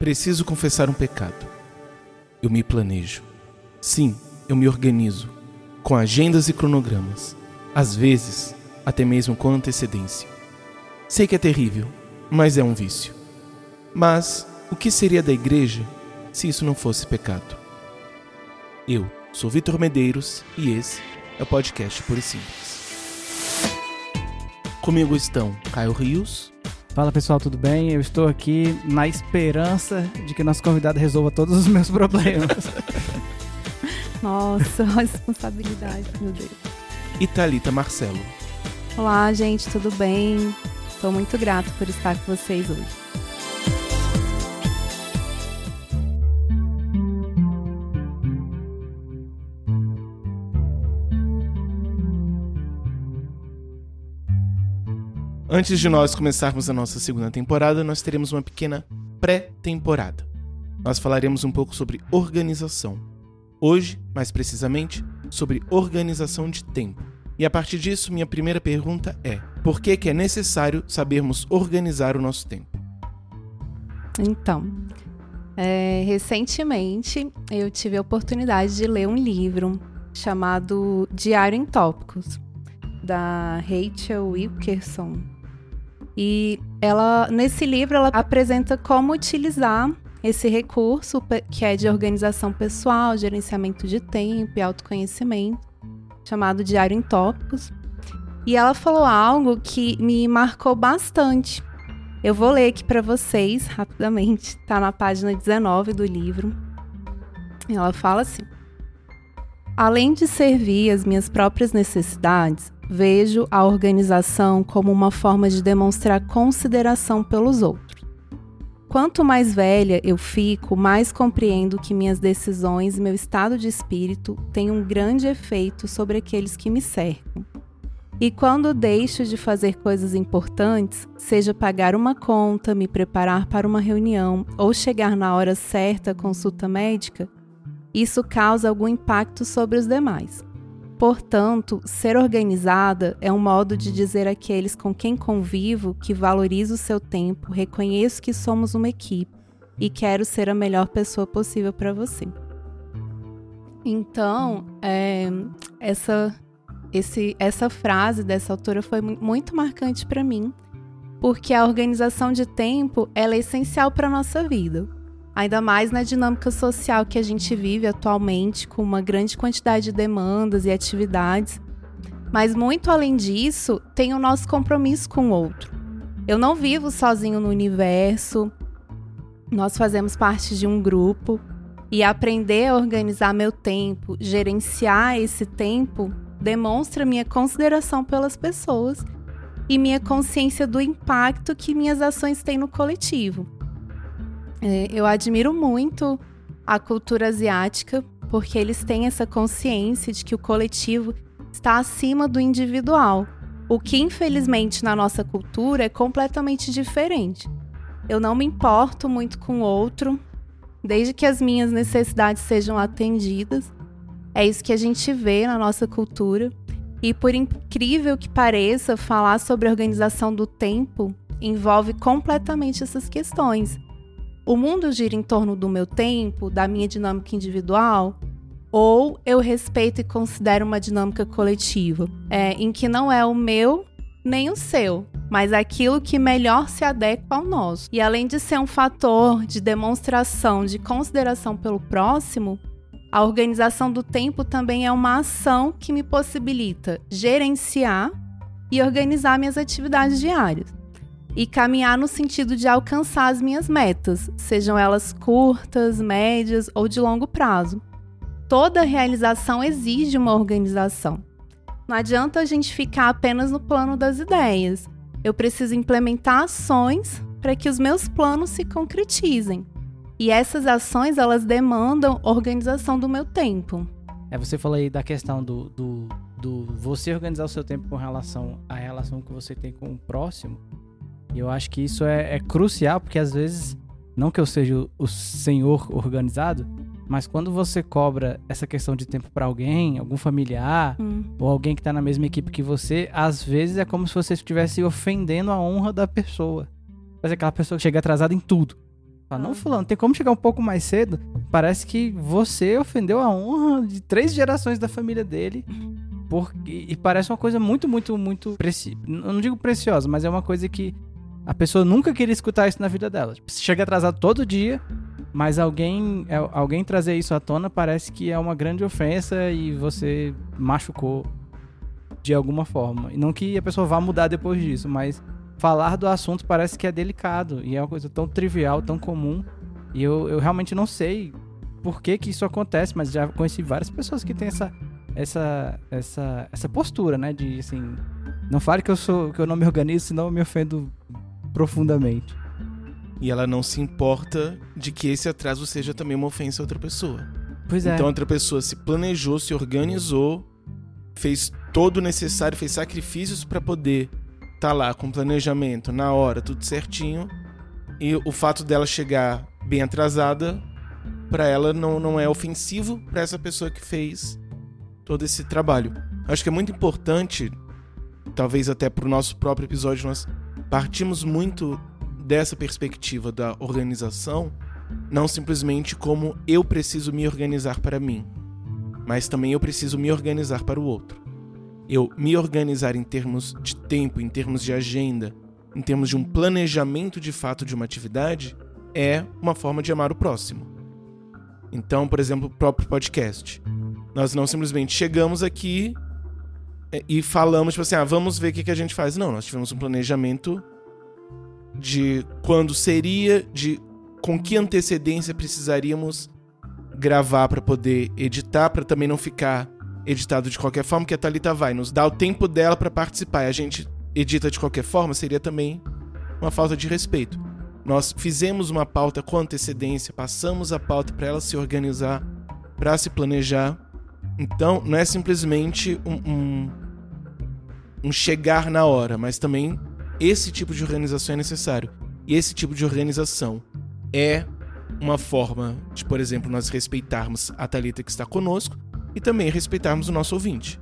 Preciso confessar um pecado. Eu me planejo. Sim, eu me organizo, com agendas e cronogramas, às vezes até mesmo com antecedência. Sei que é terrível, mas é um vício. Mas o que seria da igreja se isso não fosse pecado? Eu sou Vitor Medeiros e esse é o podcast e Simples. Comigo estão Caio Rios. Fala pessoal, tudo bem? Eu estou aqui na esperança de que nosso convidado resolva todos os meus problemas. Nossa, responsabilidade, meu Deus. E Thalita Marcelo. Olá, gente, tudo bem? Estou muito grato por estar com vocês hoje. Antes de nós começarmos a nossa segunda temporada, nós teremos uma pequena pré-temporada. Nós falaremos um pouco sobre organização. Hoje, mais precisamente, sobre organização de tempo. E a partir disso, minha primeira pergunta é: por que, que é necessário sabermos organizar o nosso tempo? Então, é, recentemente eu tive a oportunidade de ler um livro chamado Diário em Tópicos, da Rachel Wilkerson. E ela, nesse livro, ela apresenta como utilizar esse recurso que é de organização pessoal, gerenciamento de tempo e autoconhecimento, chamado Diário em Tópicos. E ela falou algo que me marcou bastante. Eu vou ler aqui para vocês rapidamente, está na página 19 do livro. Ela fala assim: Além de servir as minhas próprias necessidades, vejo a organização como uma forma de demonstrar consideração pelos outros. Quanto mais velha eu fico, mais compreendo que minhas decisões e meu estado de espírito têm um grande efeito sobre aqueles que me cercam. E quando deixo de fazer coisas importantes, seja pagar uma conta, me preparar para uma reunião ou chegar na hora certa à consulta médica, isso causa algum impacto sobre os demais. Portanto, ser organizada é um modo de dizer àqueles com quem convivo que valorizo o seu tempo, reconheço que somos uma equipe e quero ser a melhor pessoa possível para você. Então, é, essa, esse, essa frase dessa autora foi muito marcante para mim, porque a organização de tempo é essencial para a nossa vida ainda mais na dinâmica social que a gente vive atualmente, com uma grande quantidade de demandas e atividades. Mas muito além disso, tem o nosso compromisso com o outro. Eu não vivo sozinho no universo, nós fazemos parte de um grupo e aprender a organizar meu tempo, gerenciar esse tempo, demonstra minha consideração pelas pessoas e minha consciência do impacto que minhas ações têm no coletivo. É, eu admiro muito a cultura asiática, porque eles têm essa consciência de que o coletivo está acima do individual, o que infelizmente na nossa cultura é completamente diferente. Eu não me importo muito com o outro, desde que as minhas necessidades sejam atendidas. É isso que a gente vê na nossa cultura. E por incrível que pareça, falar sobre organização do tempo envolve completamente essas questões o mundo gira em torno do meu tempo, da minha dinâmica individual, ou eu respeito e considero uma dinâmica coletiva, é, em que não é o meu nem o seu, mas aquilo que melhor se adequa ao nosso. E além de ser um fator de demonstração de consideração pelo próximo, a organização do tempo também é uma ação que me possibilita gerenciar e organizar minhas atividades diárias e caminhar no sentido de alcançar as minhas metas, sejam elas curtas, médias ou de longo prazo. Toda realização exige uma organização. Não adianta a gente ficar apenas no plano das ideias. Eu preciso implementar ações para que os meus planos se concretizem. E essas ações elas demandam organização do meu tempo. É, você falou aí da questão do, do, do você organizar o seu tempo com relação à relação que você tem com o próximo. E eu acho que isso é, é crucial, porque às vezes, não que eu seja o senhor organizado, mas quando você cobra essa questão de tempo para alguém, algum familiar, hum. ou alguém que tá na mesma equipe que você, às vezes é como se você estivesse ofendendo a honra da pessoa. Mas é aquela pessoa que chega atrasada em tudo. Fala, não, fulano, tem como chegar um pouco mais cedo? Parece que você ofendeu a honra de três gerações da família dele. Porque, e parece uma coisa muito, muito, muito. Eu não digo preciosa, mas é uma coisa que a pessoa nunca queria escutar isso na vida dela. Tipo, chega atrasado todo dia, mas alguém, é, alguém trazer isso à tona parece que é uma grande ofensa e você machucou de alguma forma. E não que a pessoa vá mudar depois disso, mas falar do assunto parece que é delicado e é uma coisa tão trivial, tão comum. E eu, eu realmente não sei por que, que isso acontece, mas já conheci várias pessoas que têm essa, essa, essa, essa postura, né? De assim, não fale que eu sou que eu não me organizo, senão eu me ofendo profundamente. E ela não se importa de que esse atraso seja também uma ofensa a outra pessoa. Pois é. Então a outra pessoa se planejou, se organizou, fez todo o necessário, fez sacrifícios para poder estar tá lá com planejamento na hora, tudo certinho. E o fato dela chegar bem atrasada, para ela não, não é ofensivo para essa pessoa que fez todo esse trabalho. Acho que é muito importante, talvez até para o nosso próprio episódio, nós partimos muito dessa perspectiva da organização, não simplesmente como eu preciso me organizar para mim, mas também eu preciso me organizar para o outro. Eu me organizar em termos de tempo, em termos de agenda, em termos de um planejamento de fato de uma atividade, é uma forma de amar o próximo. Então, por exemplo, o próprio podcast. Nós não simplesmente chegamos aqui e falamos, tipo assim, ah, vamos ver o que, que a gente faz. Não, nós tivemos um planejamento de quando seria, de com que antecedência precisaríamos gravar para poder editar, para também não ficar editado de qualquer forma, que a Thalita vai nos dá o tempo dela para participar e a gente edita de qualquer forma, seria também uma falta de respeito. Nós fizemos uma pauta com antecedência, passamos a pauta para ela se organizar, para se planejar. Então, não é simplesmente um, um, um chegar na hora, mas também esse tipo de organização é necessário. E esse tipo de organização é uma forma de, por exemplo, nós respeitarmos a Talita que está conosco e também respeitarmos o nosso ouvinte.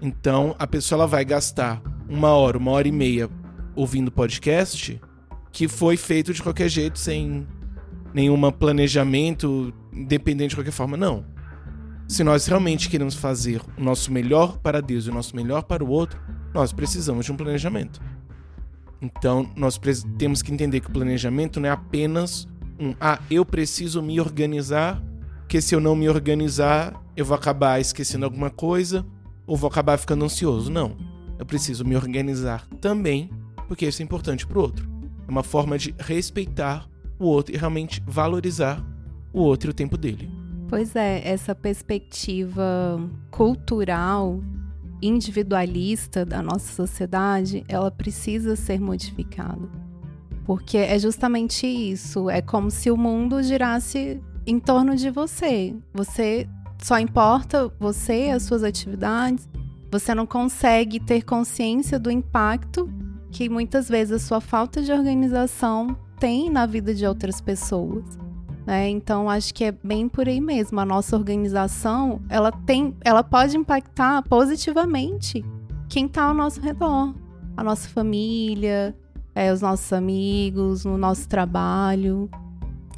Então, a pessoa ela vai gastar uma hora, uma hora e meia ouvindo podcast que foi feito de qualquer jeito, sem nenhum planejamento, independente de qualquer forma. Não. Se nós realmente queremos fazer o nosso melhor para Deus e o nosso melhor para o outro, nós precisamos de um planejamento. Então, nós temos que entender que o planejamento não é apenas um, ah, eu preciso me organizar, porque se eu não me organizar, eu vou acabar esquecendo alguma coisa ou vou acabar ficando ansioso. Não. Eu preciso me organizar também, porque isso é importante para o outro. É uma forma de respeitar o outro e realmente valorizar o outro e o tempo dele. Pois é, essa perspectiva cultural individualista da nossa sociedade, ela precisa ser modificada. Porque é justamente isso, é como se o mundo girasse em torno de você. Você só importa você as suas atividades. Você não consegue ter consciência do impacto que muitas vezes a sua falta de organização tem na vida de outras pessoas. Né? Então acho que é bem por aí mesmo. A nossa organização ela tem, ela pode impactar positivamente quem está ao nosso redor, a nossa família, é, os nossos amigos, no nosso trabalho.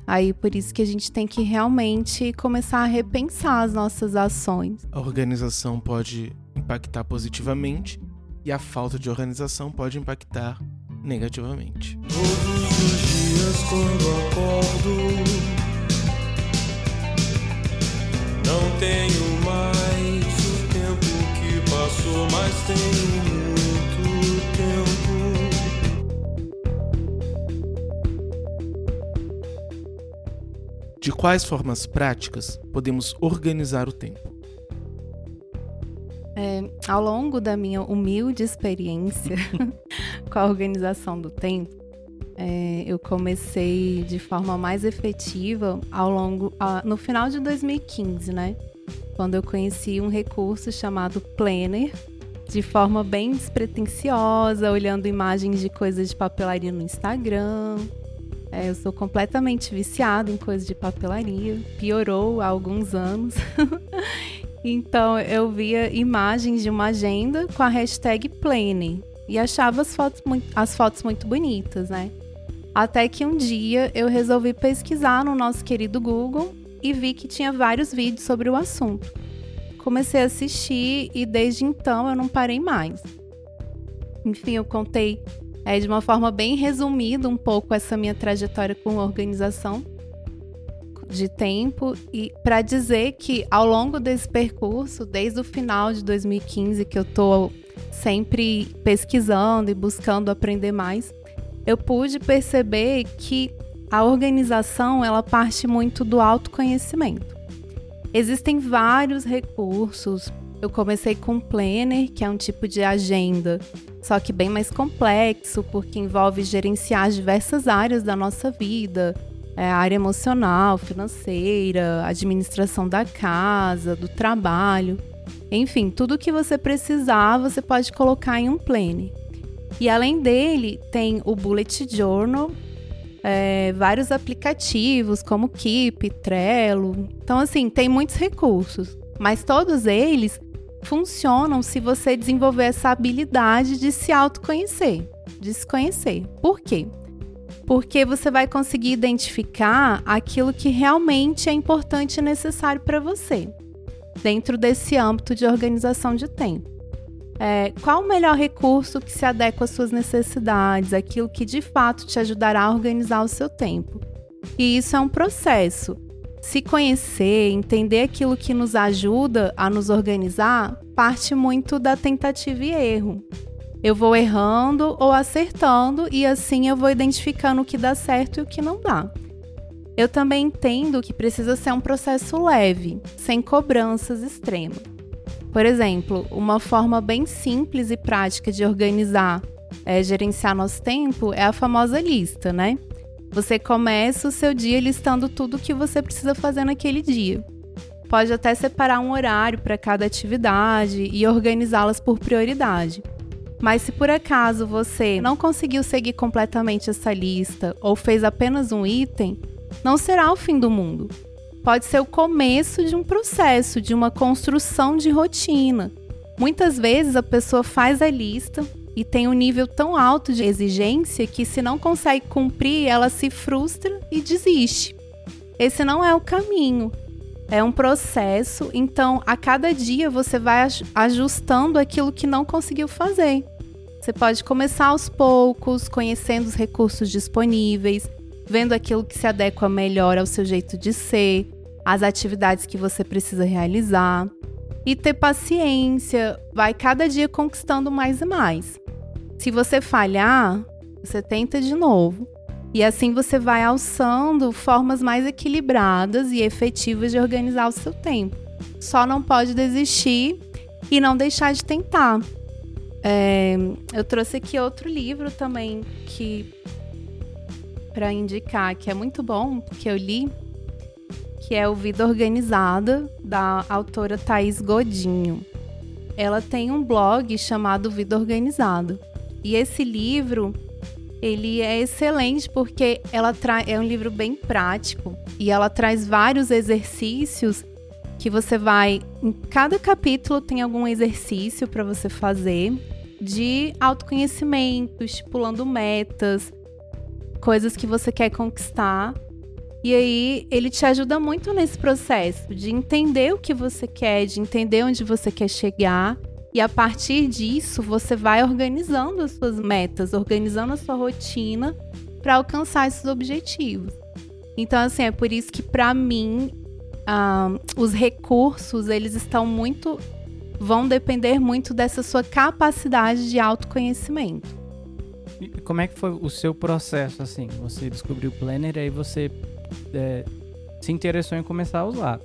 Aí por isso que a gente tem que realmente começar a repensar as nossas ações. A organização pode impactar positivamente e a falta de organização pode impactar negativamente. Todos os dias quando acordo não tenho mais o tempo que passou, mas tenho muito tempo. De quais formas práticas podemos organizar o tempo? É, ao longo da minha humilde experiência com a organização do tempo, é, eu comecei de forma mais efetiva ao longo, a, no final de 2015, né? Quando eu conheci um recurso chamado Planner, de forma bem despretensiosa, olhando imagens de coisas de papelaria no Instagram. É, eu sou completamente viciada em coisas de papelaria, piorou há alguns anos. então eu via imagens de uma agenda com a hashtag Planner e achava as fotos, as fotos muito bonitas, né? Até que um dia eu resolvi pesquisar no nosso querido Google e vi que tinha vários vídeos sobre o assunto. Comecei a assistir e desde então eu não parei mais. Enfim, eu contei é, de uma forma bem resumida um pouco essa minha trajetória com organização de tempo e para dizer que ao longo desse percurso, desde o final de 2015 que eu tô sempre pesquisando e buscando aprender mais, eu pude perceber que a organização ela parte muito do autoconhecimento. Existem vários recursos. Eu comecei com o Planner, que é um tipo de agenda, só que bem mais complexo, porque envolve gerenciar diversas áreas da nossa vida, é, área emocional, financeira, administração da casa, do trabalho. Enfim, tudo que você precisar, você pode colocar em um planner. E além dele, tem o Bullet Journal, é, vários aplicativos como Keep, Trello. Então, assim, tem muitos recursos, mas todos eles funcionam se você desenvolver essa habilidade de se autoconhecer, de se conhecer. Por quê? porque você vai conseguir identificar aquilo que realmente é importante e necessário para você, dentro desse âmbito de organização de tempo. É, qual o melhor recurso que se adequa às suas necessidades, aquilo que de fato te ajudará a organizar o seu tempo? E isso é um processo. Se conhecer, entender aquilo que nos ajuda a nos organizar, parte muito da tentativa e erro. Eu vou errando ou acertando e assim eu vou identificando o que dá certo e o que não dá. Eu também entendo que precisa ser um processo leve, sem cobranças extremas. Por exemplo, uma forma bem simples e prática de organizar, é, gerenciar nosso tempo é a famosa lista, né? Você começa o seu dia listando tudo o que você precisa fazer naquele dia. Pode até separar um horário para cada atividade e organizá-las por prioridade. Mas se por acaso você não conseguiu seguir completamente essa lista ou fez apenas um item, não será o fim do mundo. Pode ser o começo de um processo, de uma construção de rotina. Muitas vezes a pessoa faz a lista e tem um nível tão alto de exigência que, se não consegue cumprir, ela se frustra e desiste. Esse não é o caminho. É um processo, então a cada dia você vai ajustando aquilo que não conseguiu fazer. Você pode começar aos poucos, conhecendo os recursos disponíveis, vendo aquilo que se adequa melhor ao seu jeito de ser, as atividades que você precisa realizar. E ter paciência, vai cada dia conquistando mais e mais. Se você falhar, você tenta de novo. E assim você vai alçando formas mais equilibradas e efetivas de organizar o seu tempo. Só não pode desistir e não deixar de tentar. É, eu trouxe aqui outro livro também que para indicar que é muito bom, que eu li, que é o Vida Organizada da autora Thaís Godinho. Ela tem um blog chamado Vida Organizada. E esse livro, ele é excelente porque ela é um livro bem prático e ela traz vários exercícios que você vai em cada capítulo tem algum exercício para você fazer de autoconhecimento, estipulando metas, coisas que você quer conquistar. E aí ele te ajuda muito nesse processo de entender o que você quer, de entender onde você quer chegar. E a partir disso, você vai organizando as suas metas, organizando a sua rotina para alcançar esses objetivos. Então, assim, é por isso que para mim uh, os recursos eles estão muito vão depender muito dessa sua capacidade de autoconhecimento. Como é que foi o seu processo, assim? Você descobriu o Planner e aí você é, se interessou em começar a usar.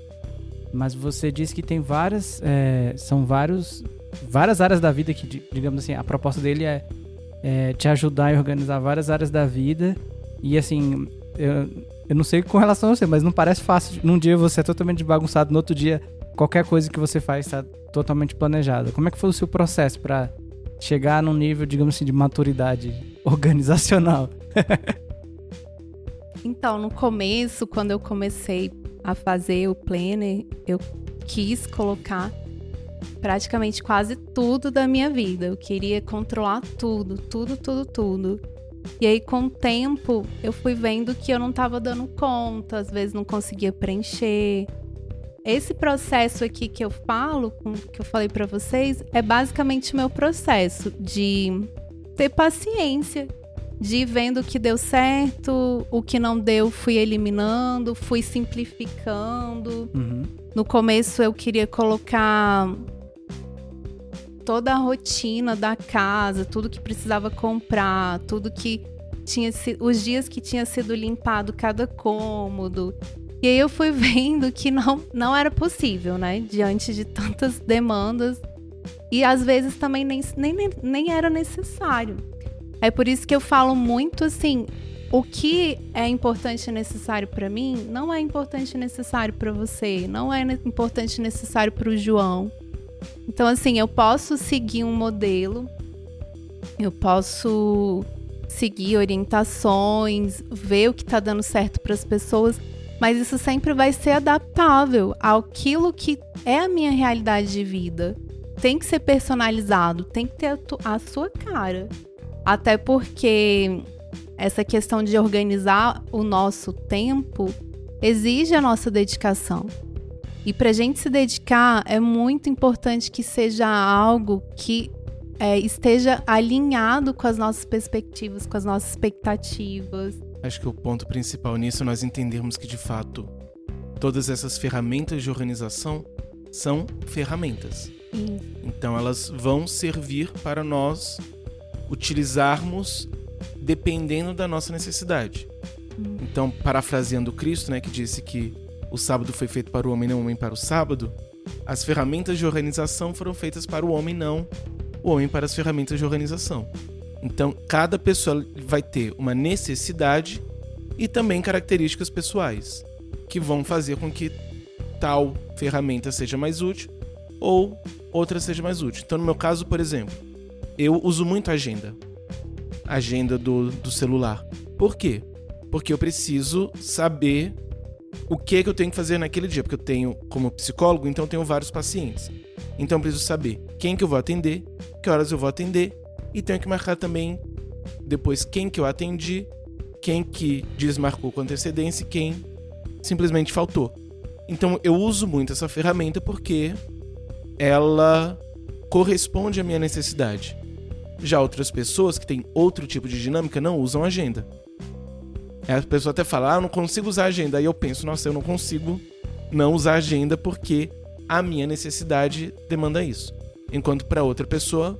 Mas você disse que tem várias, é, são vários, várias áreas da vida que, digamos assim, a proposta dele é, é te ajudar a organizar várias áreas da vida. E assim, eu, eu não sei com relação a você, mas não parece fácil. Num dia você é totalmente bagunçado, no outro dia qualquer coisa que você faz está totalmente planejada. Como é que foi o seu processo para chegar num nível, digamos assim, de maturidade organizacional? então, no começo, quando eu comecei a fazer o planner, eu quis colocar praticamente quase tudo da minha vida. Eu queria controlar tudo, tudo, tudo, tudo. E aí, com o tempo, eu fui vendo que eu não estava dando conta, às vezes não conseguia preencher. Esse processo aqui que eu falo, que eu falei para vocês, é basicamente o meu processo de ter paciência, de ir vendo o que deu certo, o que não deu, fui eliminando, fui simplificando. Uhum. No começo eu queria colocar toda a rotina da casa, tudo que precisava comprar, tudo que tinha sido, os dias que tinha sido limpado cada cômodo. E aí eu fui vendo que não, não era possível, né? Diante de tantas demandas. E às vezes também nem, nem, nem era necessário. É por isso que eu falo muito assim: o que é importante e necessário para mim não é importante e necessário para você, não é importante e necessário para o João. Então, assim, eu posso seguir um modelo, eu posso seguir orientações, ver o que está dando certo para as pessoas, mas isso sempre vai ser adaptável àquilo que é a minha realidade de vida. Tem que ser personalizado, tem que ter a sua cara. Até porque essa questão de organizar o nosso tempo exige a nossa dedicação. E para a gente se dedicar, é muito importante que seja algo que é, esteja alinhado com as nossas perspectivas, com as nossas expectativas. Acho que o ponto principal nisso é nós entendermos que, de fato, todas essas ferramentas de organização são ferramentas. Sim. Então, elas vão servir para nós utilizarmos dependendo da nossa necessidade. Hum. Então, parafraseando Cristo, né, que disse que o sábado foi feito para o homem, não o homem para o sábado, as ferramentas de organização foram feitas para o homem, não o homem para as ferramentas de organização. Então, cada pessoa vai ter uma necessidade e também características pessoais que vão fazer com que tal ferramenta seja mais útil ou outra seja mais útil. Então, no meu caso, por exemplo, eu uso muito agenda. Agenda do, do celular. Por quê? Porque eu preciso saber o que, que eu tenho que fazer naquele dia. Porque eu tenho, como psicólogo, então eu tenho vários pacientes. Então eu preciso saber quem que eu vou atender, que horas eu vou atender, e tenho que marcar também depois quem que eu atendi, quem que desmarcou com antecedência e quem simplesmente faltou. Então eu uso muito essa ferramenta porque ela corresponde à minha necessidade. Já outras pessoas que têm outro tipo de dinâmica não usam agenda. A pessoa até fala, ah, não consigo usar agenda. Aí eu penso, nossa, eu não consigo não usar agenda porque a minha necessidade demanda isso. Enquanto para outra pessoa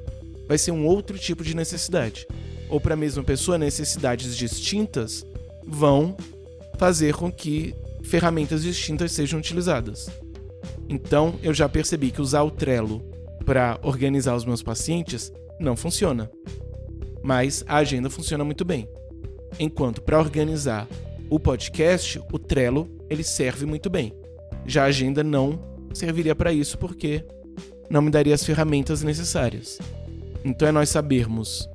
vai ser um outro tipo de necessidade. Ou para a mesma pessoa, necessidades distintas vão fazer com que ferramentas distintas sejam utilizadas. Então, eu já percebi que usar o Trello para organizar os meus pacientes não funciona. Mas a agenda funciona muito bem. Enquanto para organizar o podcast, o Trello, ele serve muito bem. Já a agenda não serviria para isso porque não me daria as ferramentas necessárias. Então é nós sabermos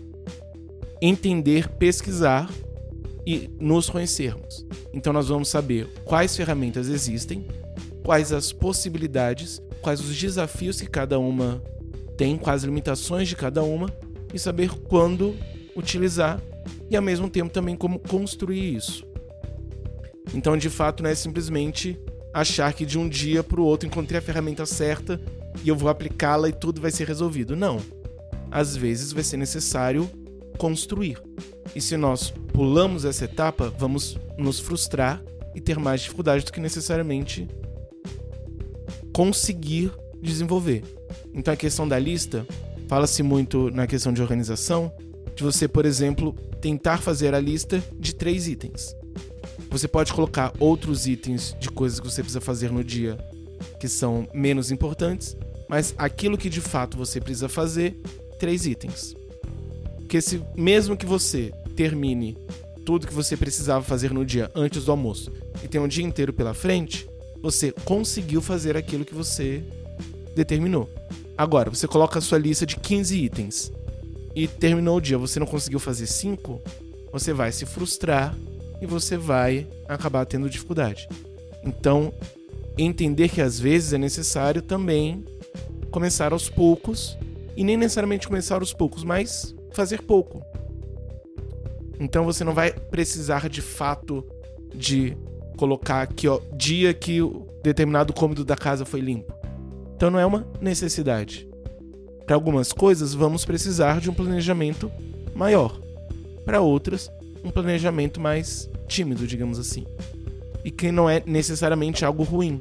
entender, pesquisar e nos conhecermos. Então nós vamos saber quais ferramentas existem, quais as possibilidades, quais os desafios que cada uma tem, quais as limitações de cada uma e saber quando utilizar e ao mesmo tempo também como construir isso. Então, de fato, não é simplesmente achar que de um dia para o outro encontrei a ferramenta certa e eu vou aplicá-la e tudo vai ser resolvido. Não. Às vezes vai ser necessário construir. E se nós pulamos essa etapa, vamos nos frustrar e ter mais dificuldade do que necessariamente conseguir desenvolver. Então a questão da lista fala-se muito na questão de organização, de você, por exemplo, tentar fazer a lista de três itens. Você pode colocar outros itens de coisas que você precisa fazer no dia que são menos importantes, mas aquilo que de fato você precisa fazer, três itens. Porque se mesmo que você termine tudo que você precisava fazer no dia antes do almoço e tenha um dia inteiro pela frente, você conseguiu fazer aquilo que você determinou. Agora, você coloca a sua lista de 15 itens e terminou o dia, você não conseguiu fazer 5, você vai se frustrar e você vai acabar tendo dificuldade. Então, entender que às vezes é necessário também começar aos poucos e nem necessariamente começar aos poucos, mas fazer pouco. Então você não vai precisar de fato de colocar aqui, ó, dia que o determinado cômodo da casa foi limpo. Então não é uma necessidade. Para algumas coisas, vamos precisar de um planejamento maior. Para outras, um planejamento mais tímido, digamos assim. E que não é necessariamente algo ruim.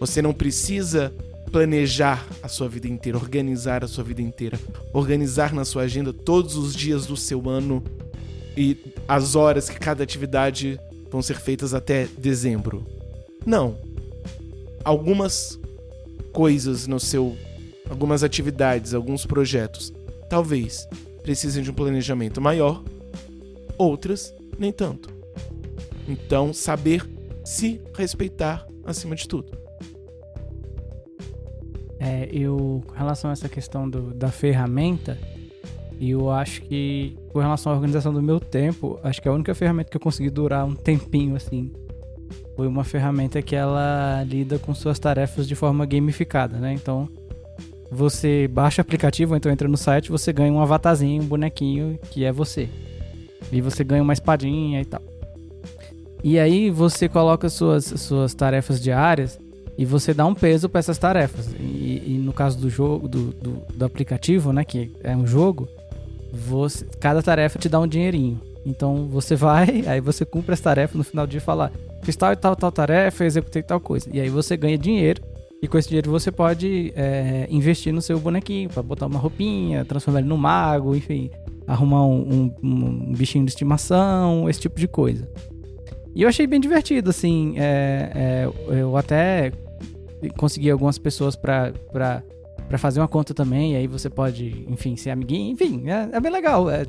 Você não precisa planejar a sua vida inteira, organizar a sua vida inteira, organizar na sua agenda todos os dias do seu ano e as horas que cada atividade vão ser feitas até dezembro. Não. Algumas coisas no seu. algumas atividades, alguns projetos, talvez precisem de um planejamento maior, outras nem tanto. Então, saber se respeitar acima de tudo. É, eu, com relação a essa questão do, da ferramenta, eu acho que, com relação à organização do meu tempo, acho que a única ferramenta que eu consegui durar um tempinho assim foi uma ferramenta que ela lida com suas tarefas de forma gamificada, né? Então, você baixa o aplicativo, então entra no site, você ganha um avatarzinho, um bonequinho que é você. E você ganha uma espadinha e tal. E aí você coloca suas, suas tarefas diárias e você dá um peso para essas tarefas. E, e, no caso do jogo, do, do, do, aplicativo, né, que é um jogo, você, cada tarefa te dá um dinheirinho. Então você vai, aí você cumpre as tarefas no final do dia falar, fiz tal e tal, tal tarefa, executei tal coisa. E aí você ganha dinheiro. E com esse dinheiro você pode é, investir no seu bonequinho, para botar uma roupinha, transformar ele no mago, enfim, arrumar um, um, um, bichinho de estimação, esse tipo de coisa. E eu achei bem divertido, assim. É, é, eu até conseguir algumas pessoas para fazer uma conta também, e aí você pode, enfim, ser amiguinho, enfim, é, é bem legal. É,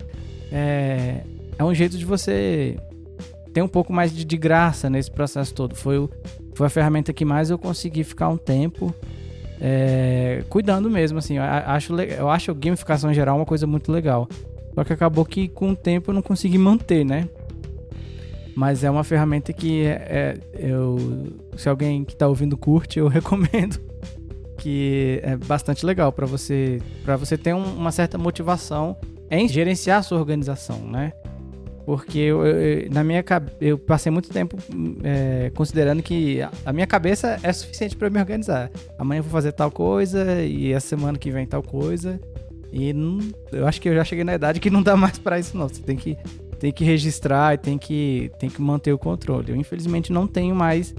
é, é, um jeito de você ter um pouco mais de, de graça nesse processo todo. Foi, foi a ferramenta que mais eu consegui ficar um tempo é, cuidando mesmo, assim. Eu acho, eu acho a gamificação em geral uma coisa muito legal. Só que acabou que com o tempo eu não consegui manter, né? Mas é uma ferramenta que é, é, eu, se alguém que está ouvindo curte, eu recomendo. Que é bastante legal para você, para você ter um, uma certa motivação em gerenciar a sua organização, né? Porque eu, eu, na minha eu passei muito tempo é, considerando que a minha cabeça é suficiente para me organizar. Amanhã eu vou fazer tal coisa e a semana que vem tal coisa. E não, eu acho que eu já cheguei na idade que não dá mais para isso não. Você tem que tem que registrar e tem que, tem que manter o controle. Eu, infelizmente, não tenho mais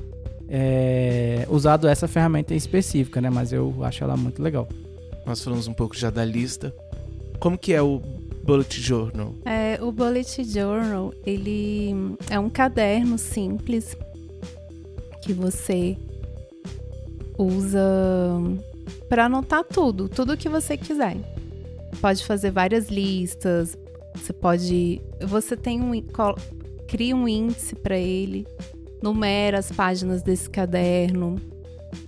é, usado essa ferramenta em específica, né? Mas eu acho ela muito legal. Nós falamos um pouco já da lista. Como que é o Bullet Journal? É, o Bullet Journal, ele é um caderno simples que você usa para anotar tudo, tudo que você quiser. Pode fazer várias listas, você pode. Você tem um. Cria um índice para ele, numera as páginas desse caderno.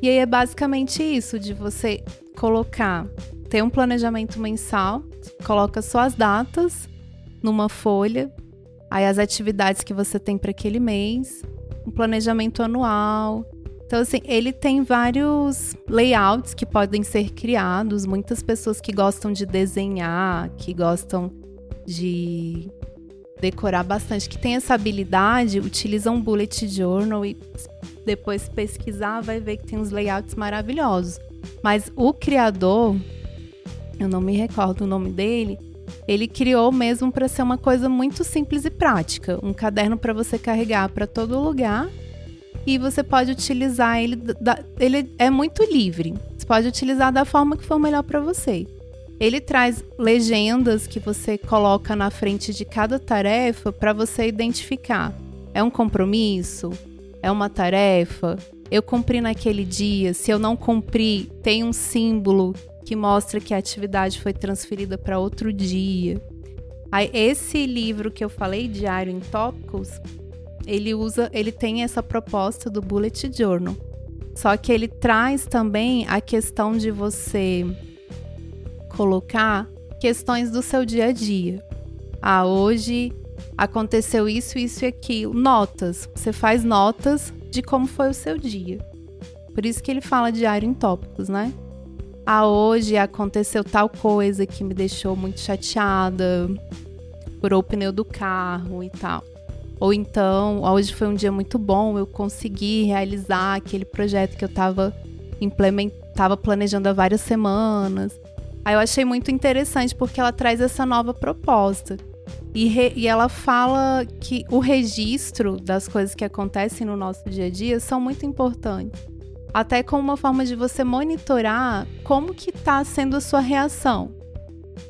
E aí é basicamente isso, de você colocar, ter um planejamento mensal, coloca só as datas numa folha, aí as atividades que você tem para aquele mês, um planejamento anual. Então, assim, ele tem vários layouts que podem ser criados. Muitas pessoas que gostam de desenhar, que gostam de decorar bastante, que tem essa habilidade, utiliza um bullet journal e depois pesquisar vai ver que tem uns layouts maravilhosos. Mas o criador, eu não me recordo o nome dele, ele criou mesmo para ser uma coisa muito simples e prática, um caderno para você carregar para todo lugar e você pode utilizar ele, ele é muito livre. Você pode utilizar da forma que for melhor para você. Ele traz legendas que você coloca na frente de cada tarefa para você identificar. É um compromisso? É uma tarefa? Eu cumpri naquele dia? Se eu não cumpri, tem um símbolo que mostra que a atividade foi transferida para outro dia. Aí, esse livro que eu falei, Diário em Tópicos, ele usa, ele tem essa proposta do bullet journal. Só que ele traz também a questão de você colocar questões do seu dia a dia. Ah, hoje aconteceu isso, isso e aquilo. Notas. Você faz notas de como foi o seu dia. Por isso que ele fala diário em tópicos, né? Ah, hoje aconteceu tal coisa que me deixou muito chateada. furou o pneu do carro e tal. Ou então, hoje foi um dia muito bom, eu consegui realizar aquele projeto que eu estava implementava planejando há várias semanas. Aí eu achei muito interessante porque ela traz essa nova proposta. E, re, e ela fala que o registro das coisas que acontecem no nosso dia a dia são muito importantes. Até como uma forma de você monitorar como que está sendo a sua reação.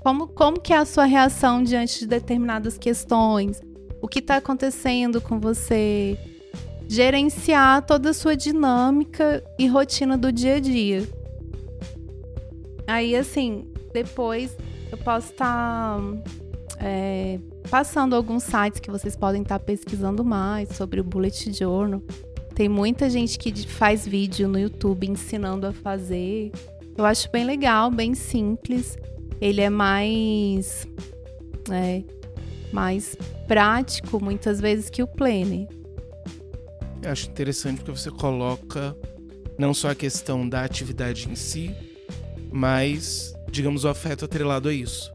Como, como que é a sua reação diante de determinadas questões? O que está acontecendo com você? Gerenciar toda a sua dinâmica e rotina do dia a dia. Aí, assim, depois eu posso estar tá, é, passando alguns sites que vocês podem estar tá pesquisando mais sobre o Bullet Journal. Tem muita gente que faz vídeo no YouTube ensinando a fazer. Eu acho bem legal, bem simples ele é mais é, mais prático muitas vezes que o Planner. Eu acho interessante porque você coloca não só a questão da atividade em si, mas digamos o afeto atrelado a isso.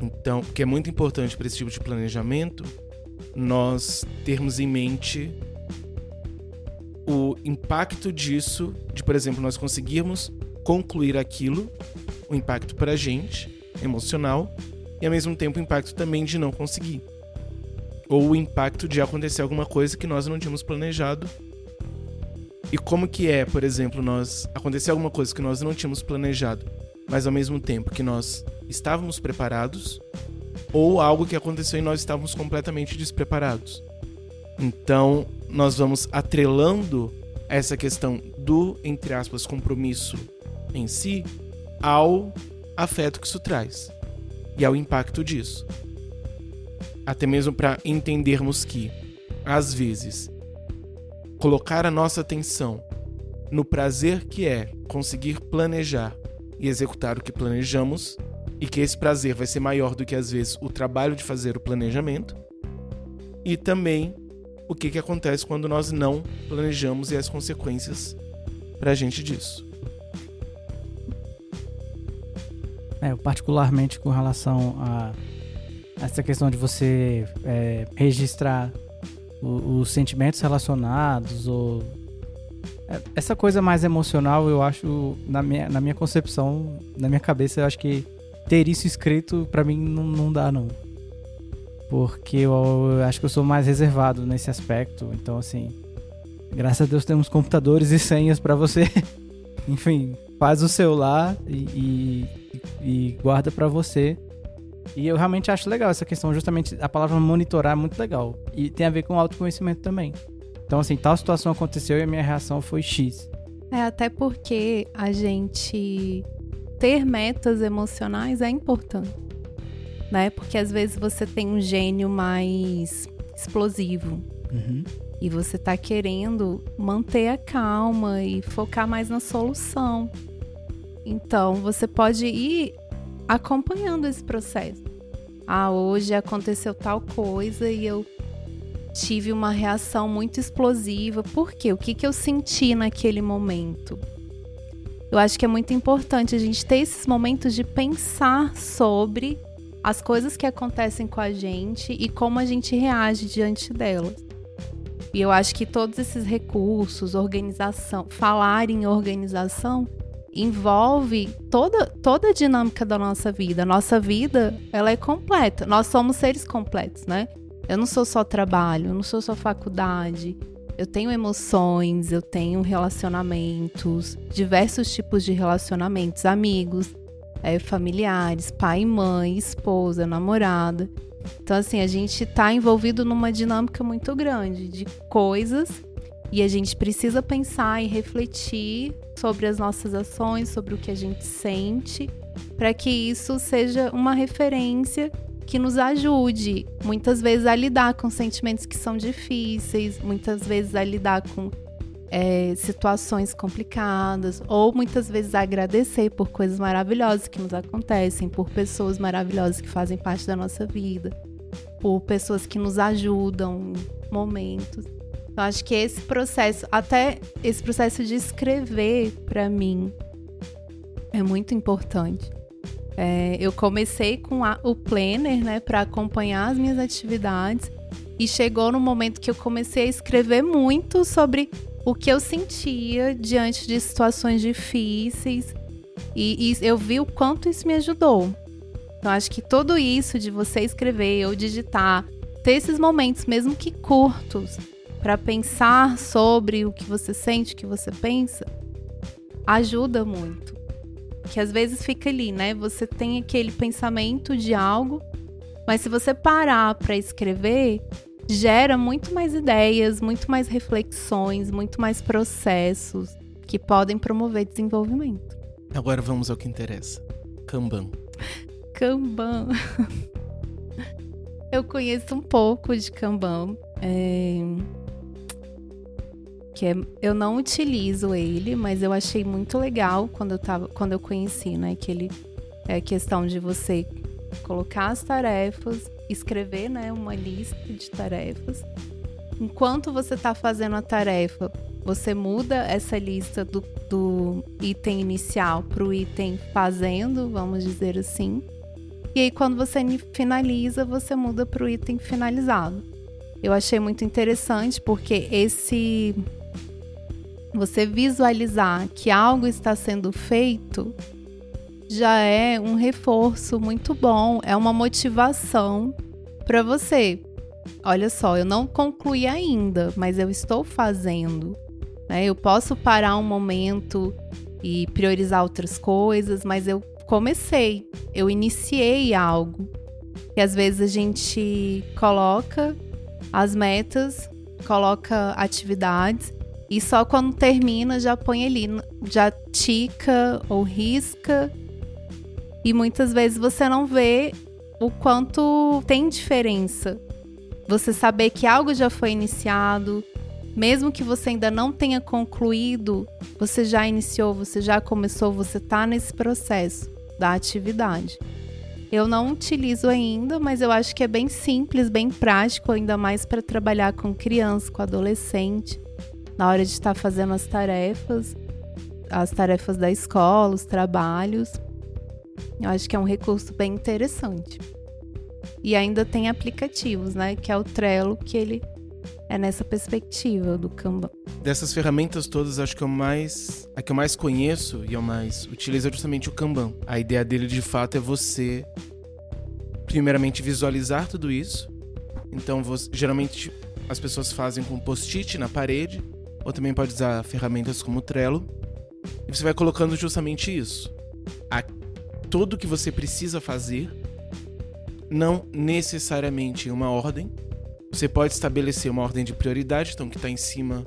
Então, porque é muito importante para esse tipo de planejamento nós termos em mente o impacto disso, de por exemplo, nós conseguirmos concluir aquilo o impacto para a gente, emocional, e ao mesmo tempo o impacto também de não conseguir. Ou o impacto de acontecer alguma coisa que nós não tínhamos planejado. E como que é, por exemplo, nós acontecer alguma coisa que nós não tínhamos planejado, mas ao mesmo tempo que nós estávamos preparados, ou algo que aconteceu e nós estávamos completamente despreparados. Então, nós vamos atrelando essa questão do, entre aspas, compromisso em si ao afeto que isso traz e ao impacto disso. Até mesmo para entendermos que, às vezes, colocar a nossa atenção no prazer que é conseguir planejar e executar o que planejamos, e que esse prazer vai ser maior do que às vezes o trabalho de fazer o planejamento, e também o que, que acontece quando nós não planejamos e as consequências para a gente disso. É, particularmente com relação a essa questão de você é, registrar os sentimentos relacionados ou é, essa coisa mais emocional, eu acho na minha, na minha concepção, na minha cabeça, eu acho que ter isso escrito para mim não, não dá não. Porque eu, eu acho que eu sou mais reservado nesse aspecto, então assim, graças a Deus temos computadores e senhas para você, enfim, faz o seu lá e, e e guarda para você. E eu realmente acho legal essa questão, justamente a palavra monitorar é muito legal. E tem a ver com autoconhecimento também. Então, assim, tal situação aconteceu e a minha reação foi X. É, até porque a gente ter metas emocionais é importante. Né? Porque às vezes você tem um gênio mais explosivo. Uhum. E você tá querendo manter a calma e focar mais na solução. Então, você pode ir acompanhando esse processo. Ah, hoje aconteceu tal coisa e eu tive uma reação muito explosiva. Por quê? O que, que eu senti naquele momento? Eu acho que é muito importante a gente ter esses momentos de pensar sobre as coisas que acontecem com a gente e como a gente reage diante delas. E eu acho que todos esses recursos, organização, falar em organização, envolve toda, toda a dinâmica da nossa vida. Nossa vida, ela é completa. Nós somos seres completos, né? Eu não sou só trabalho, eu não sou só faculdade. Eu tenho emoções, eu tenho relacionamentos, diversos tipos de relacionamentos, amigos, é, familiares, pai e mãe, esposa, namorada. Então, assim, a gente está envolvido numa dinâmica muito grande de coisas e a gente precisa pensar e refletir sobre as nossas ações, sobre o que a gente sente, para que isso seja uma referência que nos ajude, muitas vezes, a lidar com sentimentos que são difíceis, muitas vezes a lidar com é, situações complicadas, ou muitas vezes agradecer por coisas maravilhosas que nos acontecem, por pessoas maravilhosas que fazem parte da nossa vida, por pessoas que nos ajudam em momentos. Eu acho que esse processo, até esse processo de escrever para mim é muito importante. É, eu comecei com a, o planner, né, para acompanhar as minhas atividades e chegou no momento que eu comecei a escrever muito sobre o que eu sentia diante de situações difíceis e, e eu vi o quanto isso me ajudou. Então acho que tudo isso de você escrever ou digitar, ter esses momentos, mesmo que curtos, para pensar sobre o que você sente, o que você pensa, ajuda muito. Que às vezes fica ali, né? Você tem aquele pensamento de algo, mas se você parar para escrever, gera muito mais ideias, muito mais reflexões, muito mais processos que podem promover desenvolvimento. Agora vamos ao que interessa. Kanban. Kanban. Eu conheço um pouco de Kanban. É... Que é... eu não utilizo ele, mas eu achei muito legal quando eu, tava... quando eu conheci, né? Que ele é questão de você colocar as tarefas, escrever né, uma lista de tarefas. Enquanto você está fazendo a tarefa, você muda essa lista do, do item inicial para o item fazendo, vamos dizer assim. E aí, quando você finaliza, você muda para o item finalizado. Eu achei muito interessante porque esse. Você visualizar que algo está sendo feito já é um reforço muito bom, é uma motivação para você. Olha só, eu não concluí ainda, mas eu estou fazendo. Né? Eu posso parar um momento e priorizar outras coisas, mas eu comecei, eu iniciei algo. E às vezes a gente coloca as metas, coloca atividades e só quando termina já põe ali, já tica ou risca e muitas vezes você não vê o quanto tem diferença. Você saber que algo já foi iniciado, mesmo que você ainda não tenha concluído, você já iniciou, você já começou, você está nesse processo da atividade. Eu não utilizo ainda, mas eu acho que é bem simples, bem prático, ainda mais para trabalhar com criança, com adolescente, na hora de estar fazendo as tarefas, as tarefas da escola, os trabalhos. Eu acho que é um recurso bem interessante. E ainda tem aplicativos, né? Que é o Trello, que ele é nessa perspectiva do Kanban. Dessas ferramentas todas, acho que eu mais, a que eu mais conheço e eu mais utilizo é justamente o Kanban. A ideia dele de fato é você primeiramente visualizar tudo isso. Então, você, geralmente as pessoas fazem com post-it na parede, ou também pode usar ferramentas como o Trello. E você vai colocando justamente isso. A tudo que você precisa fazer, não necessariamente em uma ordem. Você pode estabelecer uma ordem de prioridade, então o que está em cima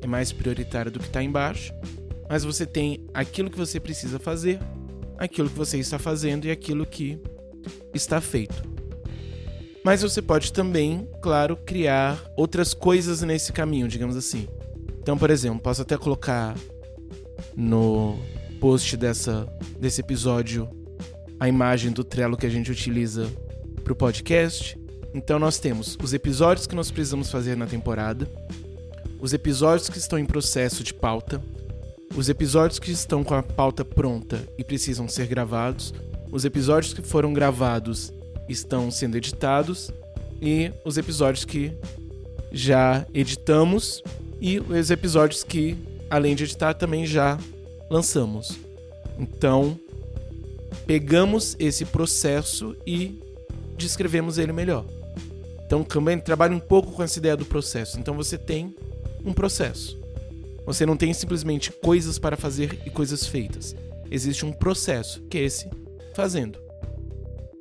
é mais prioritário do que está embaixo, mas você tem aquilo que você precisa fazer, aquilo que você está fazendo e aquilo que está feito. Mas você pode também, claro, criar outras coisas nesse caminho, digamos assim. Então, por exemplo, posso até colocar no post dessa, desse episódio a imagem do Trello que a gente utiliza para o podcast. Então nós temos os episódios que nós precisamos fazer na temporada, os episódios que estão em processo de pauta, os episódios que estão com a pauta pronta e precisam ser gravados, os episódios que foram gravados estão sendo editados e os episódios que já editamos e os episódios que, além de editar, também já lançamos. Então, pegamos esse processo e descrevemos ele melhor. Então, Kanban trabalha um pouco com essa ideia do processo. Então, você tem um processo. Você não tem simplesmente coisas para fazer e coisas feitas. Existe um processo, que é esse fazendo.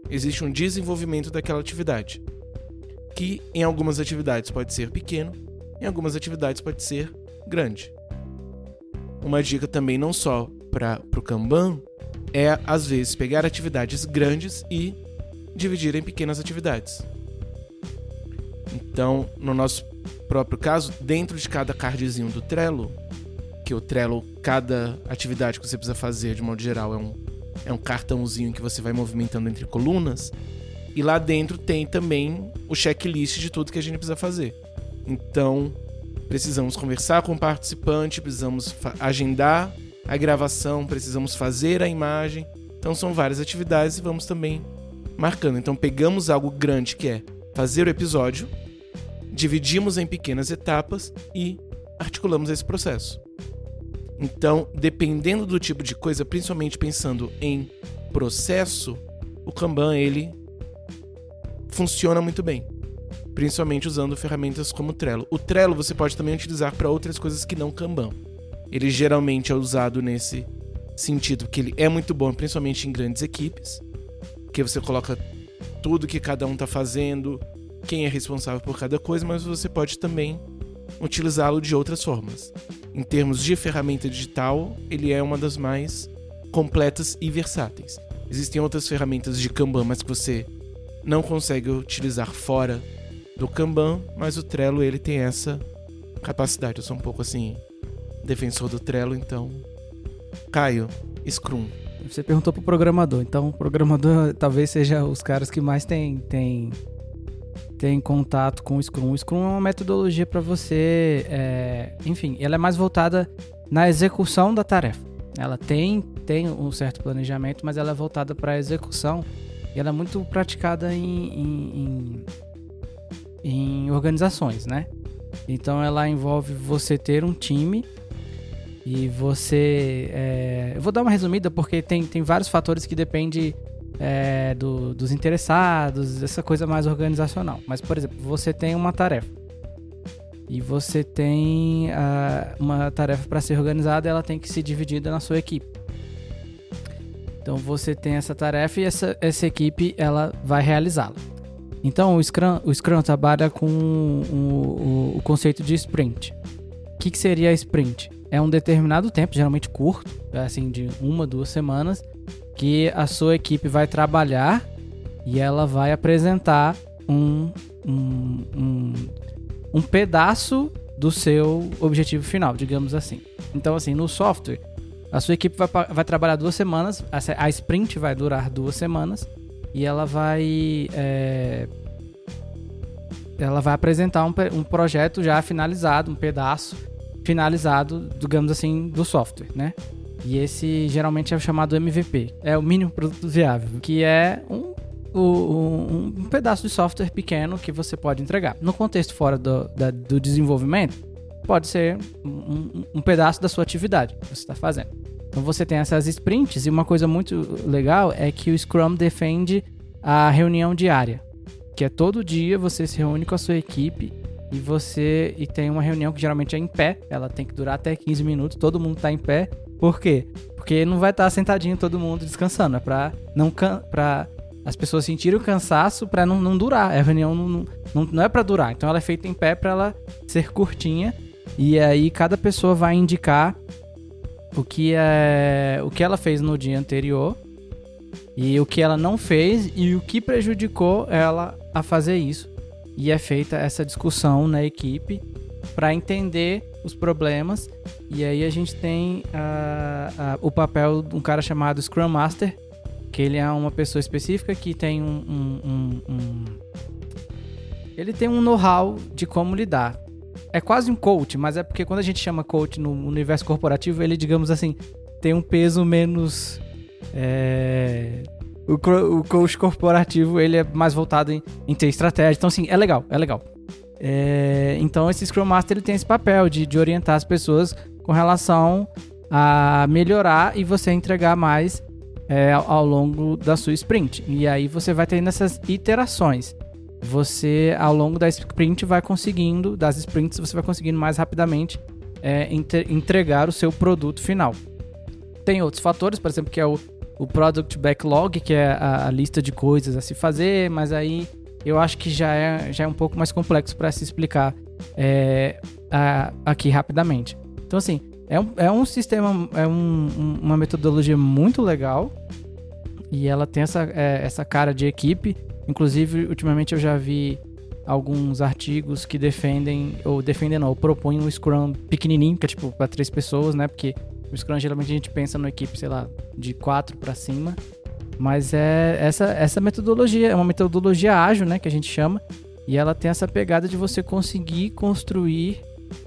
Existe um desenvolvimento daquela atividade, que em algumas atividades pode ser pequeno, em algumas atividades pode ser grande. Uma dica também não só para o Kanban, é, às vezes, pegar atividades grandes e dividir em pequenas atividades. Então, no nosso próprio caso, dentro de cada cardzinho do Trello, que o Trello, cada atividade que você precisa fazer, de modo geral, é um, é um cartãozinho que você vai movimentando entre colunas. E lá dentro tem também o checklist de tudo que a gente precisa fazer. Então, precisamos conversar com o participante, precisamos agendar a gravação, precisamos fazer a imagem, Então são várias atividades e vamos também marcando. Então pegamos algo grande que é fazer o episódio, dividimos em pequenas etapas e articulamos esse processo. Então, dependendo do tipo de coisa, principalmente pensando em processo, o Kanban ele funciona muito bem, principalmente usando ferramentas como o Trello. O Trello você pode também utilizar para outras coisas que não Kanban. Ele geralmente é usado nesse sentido que ele é muito bom, principalmente em grandes equipes, que você coloca tudo que cada um está fazendo, quem é responsável por cada coisa, mas você pode também utilizá-lo de outras formas. Em termos de ferramenta digital, ele é uma das mais completas e versáteis. Existem outras ferramentas de Kanban, mas que você não consegue utilizar fora do Kanban, mas o Trello ele tem essa capacidade. Eu sou um pouco assim defensor do Trello, então Caio, Scrum. Você perguntou pro programador, então o programador talvez seja os caras que mais tem, tem, tem contato com o Scrum. O Scrum é uma metodologia para você, é, enfim, ela é mais voltada na execução da tarefa. Ela tem, tem um certo planejamento, mas ela é voltada para a execução e ela é muito praticada em, em, em, em organizações, né? Então ela envolve você ter um time e você. É, eu vou dar uma resumida porque tem, tem vários fatores que dependem é, do, dos interessados, essa coisa mais organizacional. Mas, por exemplo, você tem uma tarefa. E você tem uh, uma tarefa para ser organizada, ela tem que ser dividida na sua equipe. Então você tem essa tarefa e essa, essa equipe ela vai realizá-la. Então o Scrum, o Scrum trabalha com o, o, o conceito de sprint. O que, que seria a sprint? é um determinado tempo, geralmente curto, assim, de uma, duas semanas, que a sua equipe vai trabalhar e ela vai apresentar um, um, um, um pedaço do seu objetivo final, digamos assim. Então, assim, no software, a sua equipe vai, vai trabalhar duas semanas, a, a sprint vai durar duas semanas e ela vai. É, ela vai apresentar um, um projeto já finalizado, um pedaço finalizado, digamos assim, do software, né? E esse geralmente é chamado MVP, é o mínimo produto viável, que é um, um, um pedaço de software pequeno que você pode entregar. No contexto fora do, da, do desenvolvimento, pode ser um, um, pedaço da sua atividade que você está fazendo. Então você tem essas sprints e uma coisa muito legal é que o Scrum defende a reunião diária, que é todo dia você se reúne com a sua equipe e você e tem uma reunião que geralmente é em pé, ela tem que durar até 15 minutos, todo mundo tá em pé. Por quê? Porque não vai estar tá sentadinho todo mundo descansando, é para não para as pessoas sentirem o cansaço para não, não durar. A reunião não, não, não é para durar. Então ela é feita em pé para ela ser curtinha e aí cada pessoa vai indicar o que é o que ela fez no dia anterior e o que ela não fez e o que prejudicou ela a fazer isso e é feita essa discussão na equipe para entender os problemas. E aí a gente tem uh, uh, o papel de um cara chamado Scrum Master, que ele é uma pessoa específica que tem um, um, um, um ele tem um know-how de como lidar. É quase um coach, mas é porque quando a gente chama coach no universo corporativo, ele, digamos assim, tem um peso menos é, o, o coach corporativo, ele é mais voltado em, em ter estratégia. Então, assim, é legal, é legal. É, então, esse Scrum Master ele tem esse papel de, de orientar as pessoas com relação a melhorar e você entregar mais é, ao, longo da sua sprint. E aí você vai tendo essas iterações. Você, ao longo da sprint, vai conseguindo, das sprints, você vai conseguindo mais rapidamente é, entregar o seu produto final. Tem outros fatores, por exemplo, que é o o Product Backlog, que é a, a, lista de coisas a se fazer, mas aí eu acho que já é, já é um pouco mais complexo para se explicar é, a, aqui rapidamente. Então, assim, é um, é um sistema, é um, uma metodologia muito legal e ela tem essa, é, essa cara de equipe. Inclusive, ultimamente eu já vi alguns artigos que defendem, ou defendem não, ou propõem um Scrum pequenininho, que é tipo para três pessoas, né? Porque o Scrum geralmente a gente pensa numa equipe, sei lá, de quatro para cima. Mas é essa, essa metodologia, é uma metodologia ágil, né, que a gente chama. E ela tem essa pegada de você conseguir construir,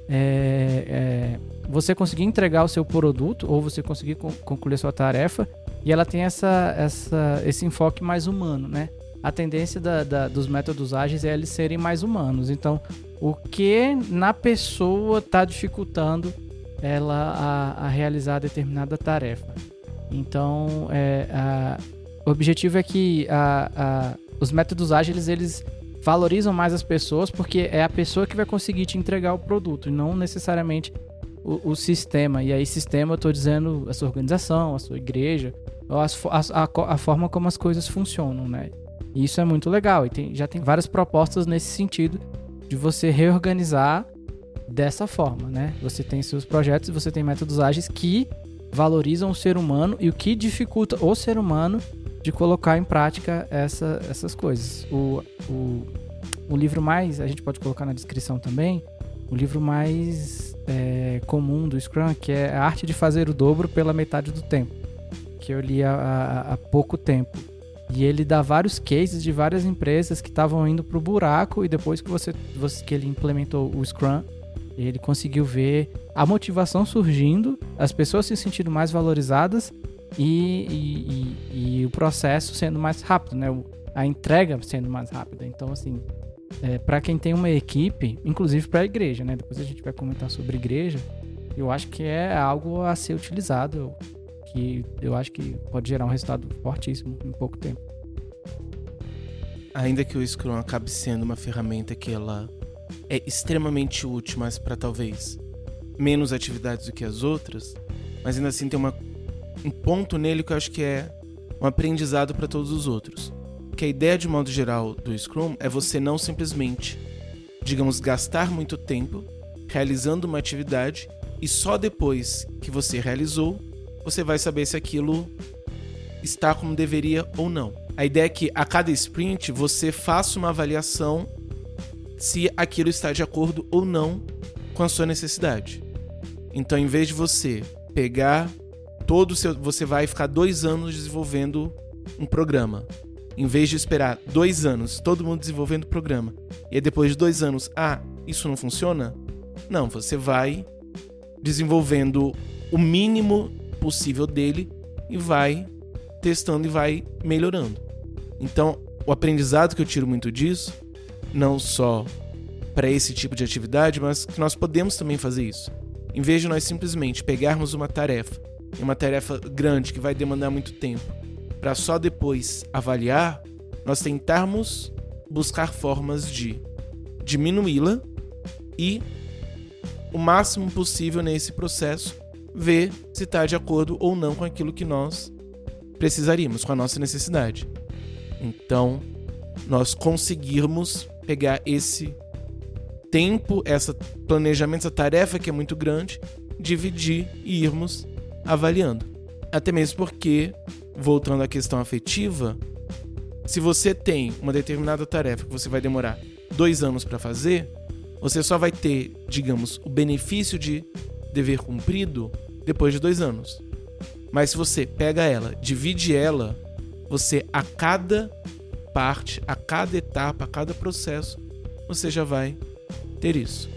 é, é, você conseguir entregar o seu produto ou você conseguir concluir a sua tarefa E ela tem essa, essa, esse enfoque mais humano, né? A tendência da, da, dos métodos ágeis é eles serem mais humanos. Então, o que na pessoa está dificultando ela a, a, realizar determinada tarefa? Então, é, a, o objetivo é que a, os métodos ágeis eles valorizam mais as pessoas porque é a pessoa que vai conseguir te entregar o produto não necessariamente o, o sistema. E aí, sistema, eu estou dizendo a sua organização, a sua igreja, a, a, a, forma como as coisas funcionam, né? E isso é muito legal. E tem, já tem várias propostas nesse sentido de você reorganizar dessa forma, né? Você tem seus projetos, você tem métodos ágeis que valorizam o ser humano e o que dificulta o ser humano de colocar em prática essa, essas coisas. O, o, o livro mais, a gente pode colocar na descrição também, o livro mais é, comum do Scrum, que é A Arte de Fazer o Dobro pela Metade do Tempo, que eu li há, há pouco tempo. E ele dá vários cases de várias empresas que estavam indo para o buraco e depois que você, você que ele implementou o Scrum, ele conseguiu ver a motivação surgindo, as pessoas se sentindo mais valorizadas e, e, e, e o processo sendo mais rápido, né? A entrega sendo mais rápida. Então, assim, é, para quem tem uma equipe, inclusive para a igreja, né? Depois a gente vai comentar sobre igreja. Eu acho que é algo a ser utilizado, que eu acho que pode gerar um resultado fortíssimo em pouco tempo. Ainda que o Scrum acabe sendo uma ferramenta que ela é extremamente útil, mas para talvez menos atividades do que as outras, mas ainda assim tem uma um ponto nele que eu acho que é um aprendizado para todos os outros. Que a ideia de modo geral do Scrum é você não simplesmente, digamos, gastar muito tempo realizando uma atividade e só depois que você realizou, você vai saber se aquilo está como deveria ou não. A ideia é que a cada sprint você faça uma avaliação se aquilo está de acordo ou não com a sua necessidade. Então, em vez de você pegar todo seu, você vai ficar dois anos desenvolvendo um programa. Em vez de esperar dois anos, todo mundo desenvolvendo o programa, e aí depois de dois anos, ah, isso não funciona? Não, você vai desenvolvendo o mínimo possível dele e vai testando e vai melhorando. Então, o aprendizado que eu tiro muito disso, não só para esse tipo de atividade, mas que nós podemos também fazer isso. Em vez de nós simplesmente pegarmos uma tarefa uma tarefa grande que vai demandar muito tempo, para só depois avaliar, nós tentarmos buscar formas de diminuí-la e o máximo possível nesse processo ver se está de acordo ou não com aquilo que nós precisaríamos, com a nossa necessidade. Então, nós conseguirmos pegar esse tempo, esse planejamento, essa tarefa que é muito grande, dividir e irmos avaliando. Até mesmo porque, voltando à questão afetiva, se você tem uma determinada tarefa que você vai demorar dois anos para fazer, você só vai ter, digamos, o benefício de dever cumprido depois de dois anos. Mas se você pega ela, divide ela, você a cada parte, a cada etapa, a cada processo, você já vai ter isso.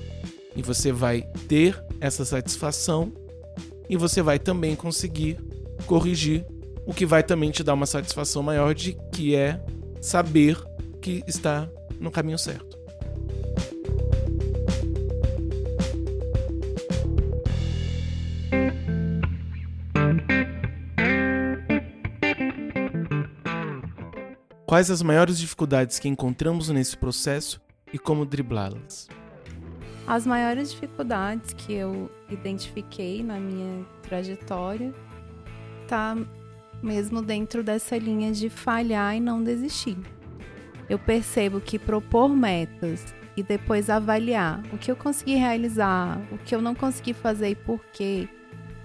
E você vai ter essa satisfação e você vai também conseguir corrigir, o que vai também te dar uma satisfação maior de que é saber que está no caminho certo. Quais as maiores dificuldades que encontramos nesse processo e como driblá-las? As maiores dificuldades que eu identifiquei na minha trajetória tá mesmo dentro dessa linha de falhar e não desistir. Eu percebo que propor metas e depois avaliar o que eu consegui realizar, o que eu não consegui fazer e por quê,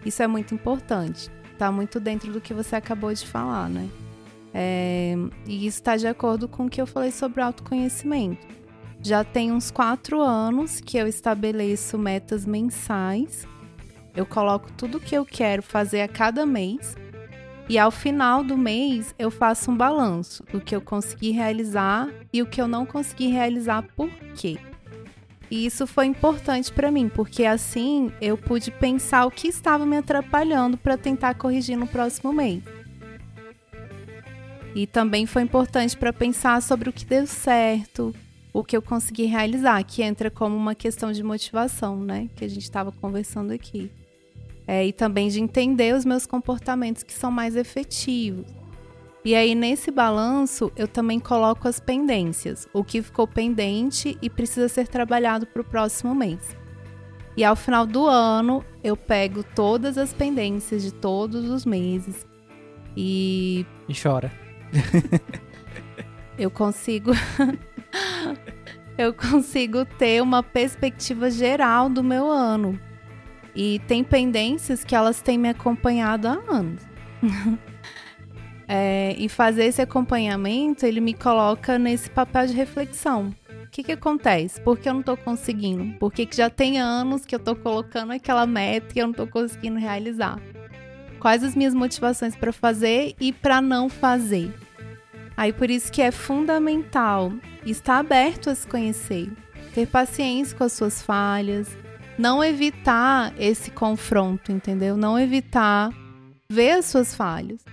isso é muito importante. Tá muito dentro do que você acabou de falar, né? É, e isso está de acordo com o que eu falei sobre autoconhecimento. Já tem uns quatro anos que eu estabeleço metas mensais. Eu coloco tudo que eu quero fazer a cada mês. E ao final do mês eu faço um balanço do que eu consegui realizar e o que eu não consegui realizar por quê. E isso foi importante para mim, porque assim eu pude pensar o que estava me atrapalhando para tentar corrigir no próximo mês. E também foi importante para pensar sobre o que deu certo, o que eu consegui realizar, que entra como uma questão de motivação, né? Que a gente estava conversando aqui. É, e também de entender os meus comportamentos que são mais efetivos. E aí, nesse balanço, eu também coloco as pendências, o que ficou pendente e precisa ser trabalhado para o próximo mês. E ao final do ano, eu pego todas as pendências de todos os meses e. E chora. eu consigo. eu consigo ter uma perspectiva geral do meu ano. E tem pendências que elas têm me acompanhado há anos. é, e fazer esse acompanhamento, ele me coloca nesse papel de reflexão. O que, que acontece? Por que eu não estou conseguindo? Por que, que já tem anos que eu estou colocando aquela meta e eu não estou conseguindo realizar? Quais as minhas motivações para fazer e para não fazer? Aí por isso que é fundamental estar aberto a se conhecer, ter paciência com as suas falhas, não evitar esse confronto, entendeu? Não evitar ver as suas falhas.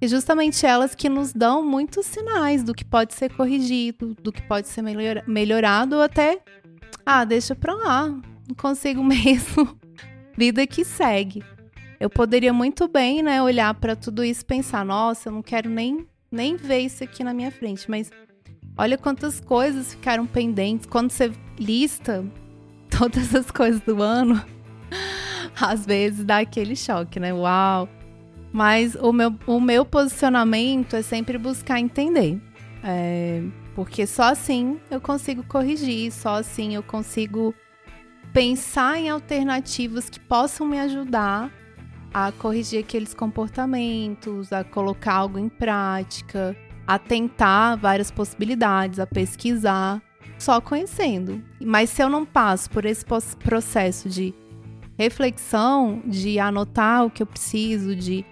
E justamente elas que nos dão muitos sinais do que pode ser corrigido, do que pode ser melhor, melhorado, ou até, ah, deixa pra lá, não consigo mesmo. Vida que segue. Eu poderia muito bem, né, olhar para tudo isso e pensar, nossa, eu não quero nem, nem ver isso aqui na minha frente, mas olha quantas coisas ficaram pendentes. Quando você lista todas as coisas do ano, às vezes dá aquele choque, né? Uau! Mas o meu, o meu posicionamento é sempre buscar entender. É, porque só assim eu consigo corrigir, só assim eu consigo pensar em alternativas que possam me ajudar a corrigir aqueles comportamentos, a colocar algo em prática, a tentar várias possibilidades, a pesquisar só conhecendo. Mas se eu não passo por esse processo de reflexão, de anotar o que eu preciso, de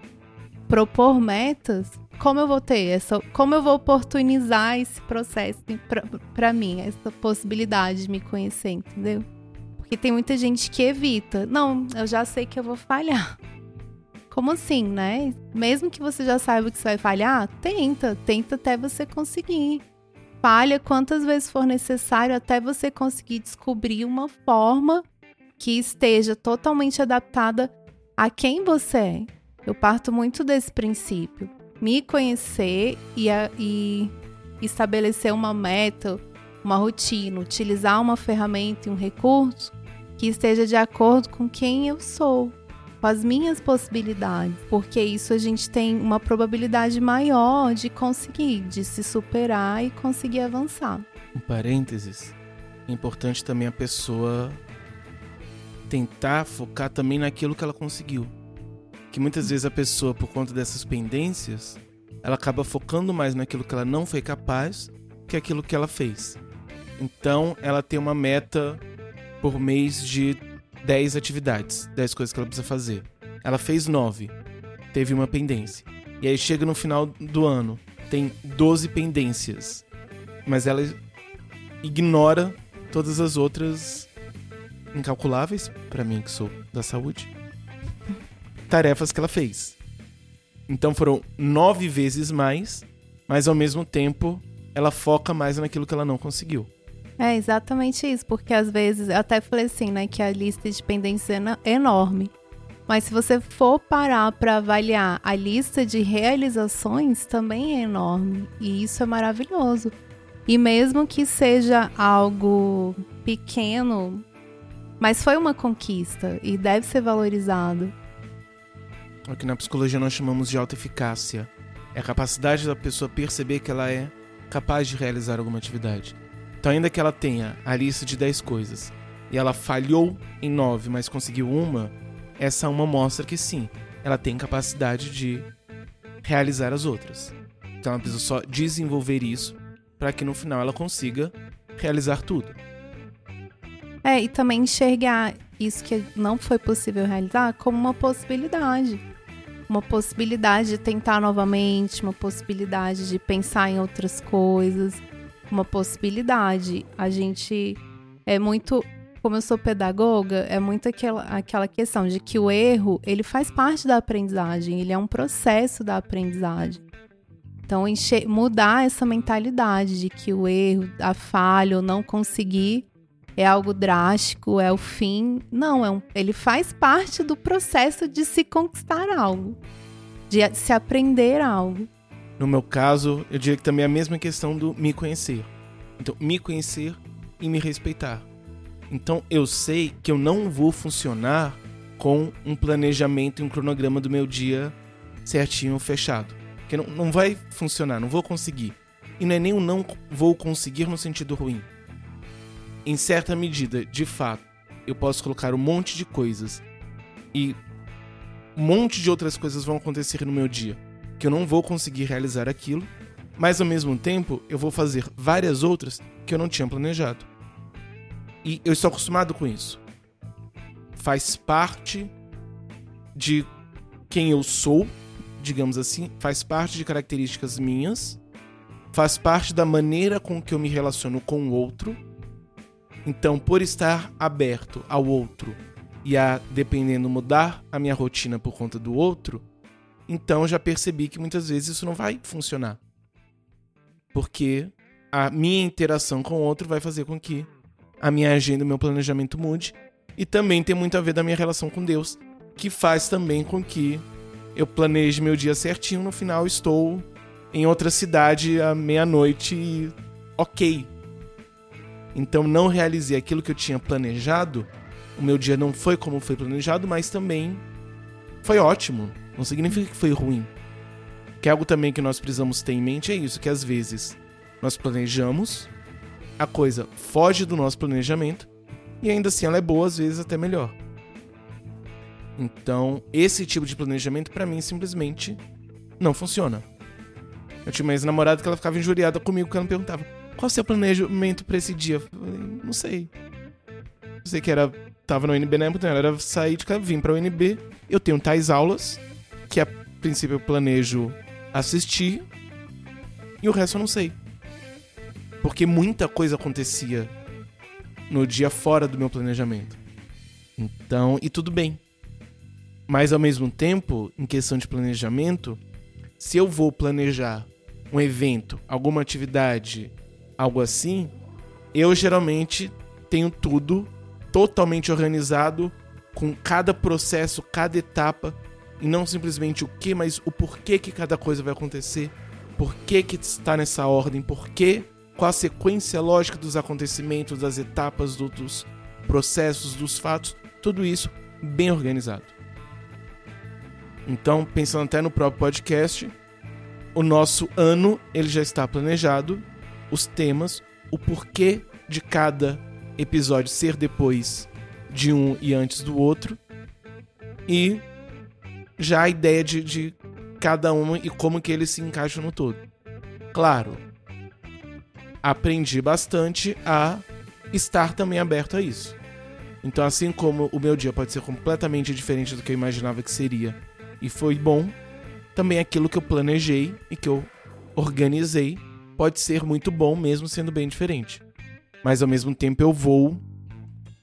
propor metas, como eu vou ter essa, como eu vou oportunizar esse processo para mim, essa possibilidade de me conhecer, entendeu? Porque tem muita gente que evita. Não, eu já sei que eu vou falhar. Como assim, né? Mesmo que você já saiba que você vai falhar, tenta, tenta até você conseguir falha quantas vezes for necessário até você conseguir descobrir uma forma que esteja totalmente adaptada a quem você é. Eu parto muito desse princípio. Me conhecer e, a, e estabelecer uma meta, uma rotina, utilizar uma ferramenta e um recurso que esteja de acordo com quem eu sou, com as minhas possibilidades, porque isso a gente tem uma probabilidade maior de conseguir, de se superar e conseguir avançar. Um parênteses, é importante também a pessoa tentar focar também naquilo que ela conseguiu. Que muitas vezes a pessoa, por conta dessas pendências, ela acaba focando mais naquilo que ela não foi capaz que aquilo que ela fez. Então, ela tem uma meta por mês de 10 atividades, 10 coisas que ela precisa fazer. Ela fez 9, teve uma pendência. E aí chega no final do ano, tem 12 pendências. Mas ela ignora todas as outras incalculáveis, para mim que sou da saúde, tarefas que ela fez. Então foram nove vezes mais, mas ao mesmo tempo ela foca mais naquilo que ela não conseguiu. É exatamente isso, porque às vezes, eu até falei assim, né, que a lista de pendências é enorme. Mas se você for parar para avaliar a lista de realizações, também é enorme. E isso é maravilhoso. E mesmo que seja algo pequeno, mas foi uma conquista e deve ser valorizado. O que na psicologia nós chamamos de autoeficácia. É a capacidade da pessoa perceber que ela é capaz de realizar alguma atividade. Então, ainda que ela tenha a lista de 10 coisas e ela falhou em 9, mas conseguiu uma, essa uma mostra que sim, ela tem capacidade de realizar as outras. Então, ela precisa só desenvolver isso para que no final ela consiga realizar tudo. É, e também enxergar isso que não foi possível realizar como uma possibilidade. Uma possibilidade de tentar novamente, uma possibilidade de pensar em outras coisas uma possibilidade. A gente é muito, como eu sou pedagoga, é muito aquela, aquela questão de que o erro, ele faz parte da aprendizagem, ele é um processo da aprendizagem. Então, mudar essa mentalidade de que o erro, a falha ou não conseguir é algo drástico, é o fim. Não, é um, ele faz parte do processo de se conquistar algo, de se aprender algo. No meu caso, eu diria que também é a mesma questão do me conhecer. Então, me conhecer e me respeitar. Então, eu sei que eu não vou funcionar com um planejamento e um cronograma do meu dia certinho, fechado. Porque não, não vai funcionar, não vou conseguir. E não é nem o não vou conseguir no sentido ruim. Em certa medida, de fato, eu posso colocar um monte de coisas e um monte de outras coisas vão acontecer no meu dia que eu não vou conseguir realizar aquilo, mas ao mesmo tempo eu vou fazer várias outras que eu não tinha planejado. E eu estou acostumado com isso. Faz parte de quem eu sou digamos assim, faz parte de características minhas, faz parte da maneira com que eu me relaciono com o outro. Então, por estar aberto ao outro e a, dependendo, mudar a minha rotina por conta do outro, então já percebi que muitas vezes isso não vai funcionar. Porque a minha interação com o outro vai fazer com que a minha agenda, o meu planejamento mude. E também tem muito a ver da minha relação com Deus, que faz também com que eu planejo meu dia certinho, no final estou em outra cidade à meia-noite e ok. Então não realizei aquilo que eu tinha planejado. O meu dia não foi como foi planejado, mas também foi ótimo. Não significa que foi ruim. Que é algo também que nós precisamos ter em mente é isso, que às vezes nós planejamos, a coisa foge do nosso planejamento e ainda assim ela é boa, às vezes até melhor. Então, esse tipo de planejamento para mim simplesmente não funciona. Eu tinha uma ex-namorada que ela ficava injuriada comigo quando ela perguntava: "Qual o seu planejamento para esse dia?" Eu falei, não sei. Eu sei que era tava no UNB na época, era sair de casa, vim para o UNB. Eu tenho tais aulas que a princípio eu planejo assistir e o resto eu não sei. Porque muita coisa acontecia no dia fora do meu planejamento. Então, e tudo bem. Mas ao mesmo tempo, em questão de planejamento, se eu vou planejar um evento, alguma atividade, algo assim, eu geralmente tenho tudo totalmente organizado com cada processo, cada etapa e não simplesmente o que, mas o porquê que cada coisa vai acontecer, por que está nessa ordem, porquê, qual a sequência lógica dos acontecimentos, das etapas, do, dos processos, dos fatos, tudo isso bem organizado. Então, pensando até no próprio podcast, o nosso ano ele já está planejado, os temas, o porquê de cada episódio ser depois de um e antes do outro, e já a ideia de, de cada uma e como que eles se encaixam no todo. Claro, aprendi bastante a estar também aberto a isso. Então, assim como o meu dia pode ser completamente diferente do que eu imaginava que seria e foi bom, também aquilo que eu planejei e que eu organizei pode ser muito bom mesmo sendo bem diferente. Mas ao mesmo tempo eu vou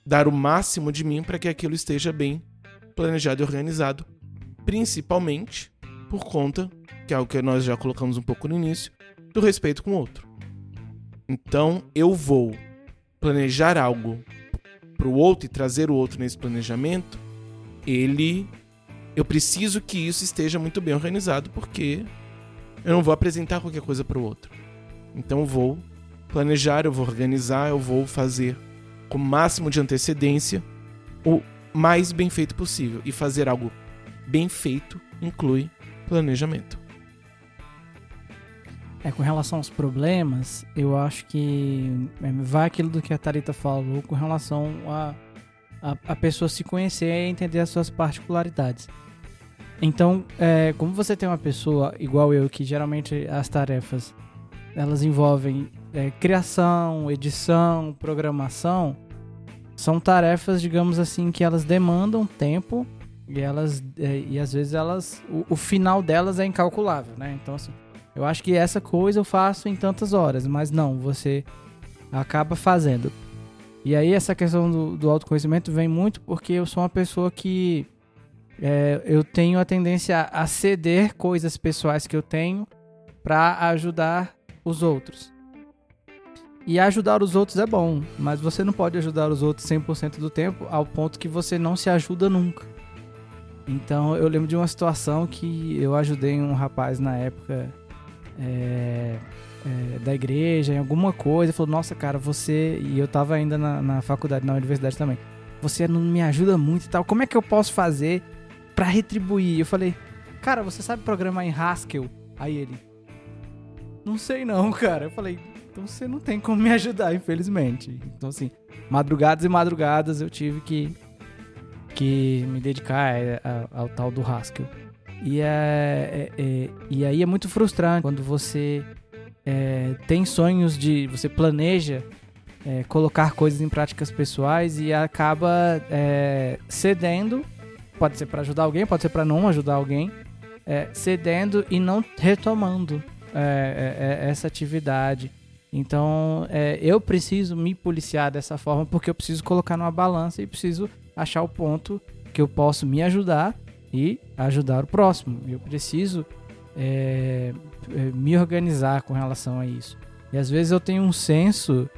dar o máximo de mim para que aquilo esteja bem planejado e organizado, principalmente por conta, que é algo que nós já colocamos um pouco no início, do respeito com o outro. Então eu vou planejar algo para o outro e trazer o outro nesse planejamento, ele eu preciso que isso esteja muito bem organizado, porque eu não vou apresentar qualquer coisa para o outro. Então eu vou planejar, eu vou organizar, eu vou fazer com o máximo de antecedência o mais bem feito possível. E fazer algo bem feito inclui planejamento. É, com relação aos problemas, eu acho que é, vai aquilo do que a Tarita falou com relação a, a, a pessoa se conhecer e entender as suas particularidades. Então, é, como você tem uma pessoa igual eu, que geralmente as tarefas elas envolvem é, criação, edição, programação, são tarefas, digamos assim, que elas demandam tempo e elas é, e às vezes elas o, o, final delas é incalculável, né? Então assim, eu acho que essa coisa eu faço em tantas horas, mas não, você acaba fazendo. E aí essa questão do, do autoconhecimento vem muito porque eu sou uma pessoa que é, eu tenho a tendência a ceder coisas pessoais que eu tenho para ajudar os outros. E ajudar os outros é bom, mas você não pode ajudar os outros 100% do tempo ao ponto que você não se ajuda nunca. Então eu lembro de uma situação que eu ajudei um rapaz na época é, é, da igreja, em alguma coisa, ele falou, nossa cara, você. E eu tava ainda na, na faculdade, na universidade também. Você não me ajuda muito e tal. Como é que eu posso fazer para retribuir? Eu falei, cara, você sabe programar em Haskell? Aí ele, não sei não, cara. Eu falei, então você não tem como me ajudar, infelizmente. Então, assim, madrugadas e madrugadas eu tive que, que me dedicar é, ao, ao tal do Haskell. E, é, é, é, e aí é muito frustrante quando você é, tem sonhos de. Você planeja é, colocar coisas em práticas pessoais e acaba é, cedendo. Pode ser para ajudar alguém, pode ser para não ajudar alguém. cedendo e não retomando essa atividade. Então, é, eu preciso me policiar dessa forma porque eu preciso colocar numa balança e preciso achar o ponto que eu posso me ajudar e ajudar o próximo. Eu preciso é, é, me organizar com relação a isso. E às vezes eu tenho um senso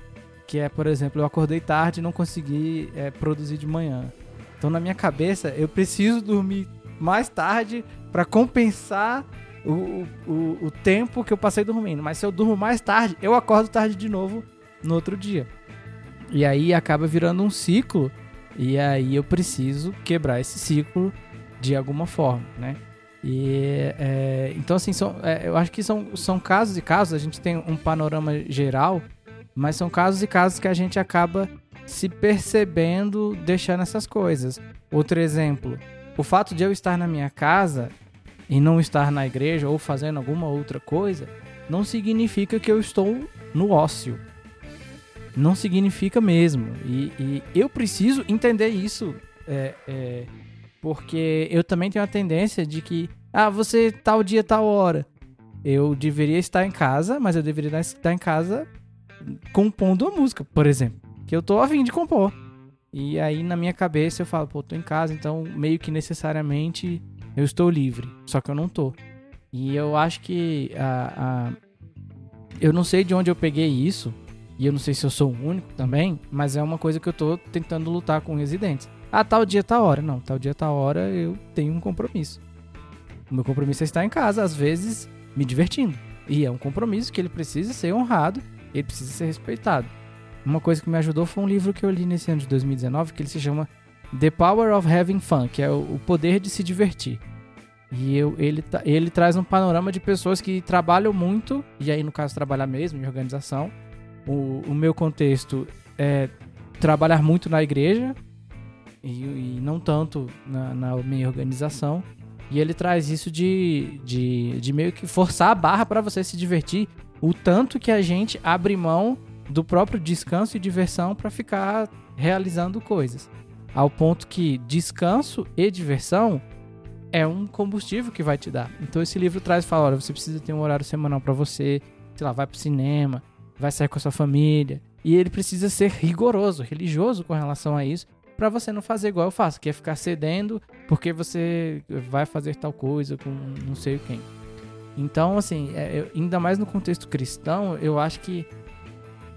que é, por exemplo, eu acordei tarde e não consegui é, produzir de manhã. Então, na minha cabeça, eu preciso dormir mais tarde para compensar o, o, o tempo que eu passei dormindo. Mas se eu durmo mais tarde, eu acordo tarde de novo no outro dia. E aí acaba virando um ciclo. E aí eu preciso quebrar esse ciclo de alguma forma, né? E, é, então, assim, são, é, eu acho que são, são casos e casos, a gente tem um panorama geral, mas são casos e casos que a gente acaba se percebendo deixando essas coisas. Outro exemplo, o fato de eu estar na minha casa e não estar na igreja ou fazendo alguma outra coisa, não significa que eu estou no ócio. Não significa mesmo. E, e eu preciso entender isso. É, é, porque eu também tenho a tendência de que, ah, você tal dia, tal hora. Eu deveria estar em casa, mas eu deveria estar em casa compondo a música, por exemplo. Que eu tô afim de compor. E aí na minha cabeça eu falo, pô, tô em casa, então meio que necessariamente eu estou livre, só que eu não tô. E eu acho que a, a, eu não sei de onde eu peguei isso, e eu não sei se eu sou o único também, mas é uma coisa que eu tô tentando lutar com residentes. Ah, tal dia, tal hora. Não, tal dia, tal hora eu tenho um compromisso. O meu compromisso é estar em casa, às vezes me divertindo. E é um compromisso que ele precisa ser honrado, ele precisa ser respeitado. Uma coisa que me ajudou foi um livro que eu li nesse ano de 2019 que ele se chama The Power of Having Fun, que é o, poder de se divertir. E eu, ele, ele traz um panorama de pessoas que trabalham muito, e aí no caso trabalhar mesmo em organização. O, o meu contexto é trabalhar muito na igreja e, e não tanto na, na, minha organização. E ele traz isso de, de, de meio que forçar a barra para você se divertir, o tanto que a gente abre mão do próprio descanso e diversão para ficar realizando coisas ao ponto que descanso e diversão é um combustível que vai te dar. Então esse livro traz e fala, olha, você precisa ter um horário semanal para você, sei lá, vai pro cinema, vai sair com a sua família, e ele precisa ser rigoroso, religioso com relação a isso, para você não fazer igual eu faço, que é ficar cedendo porque você vai fazer tal coisa com não sei quem. Então, assim, é, ainda mais no contexto cristão, eu acho que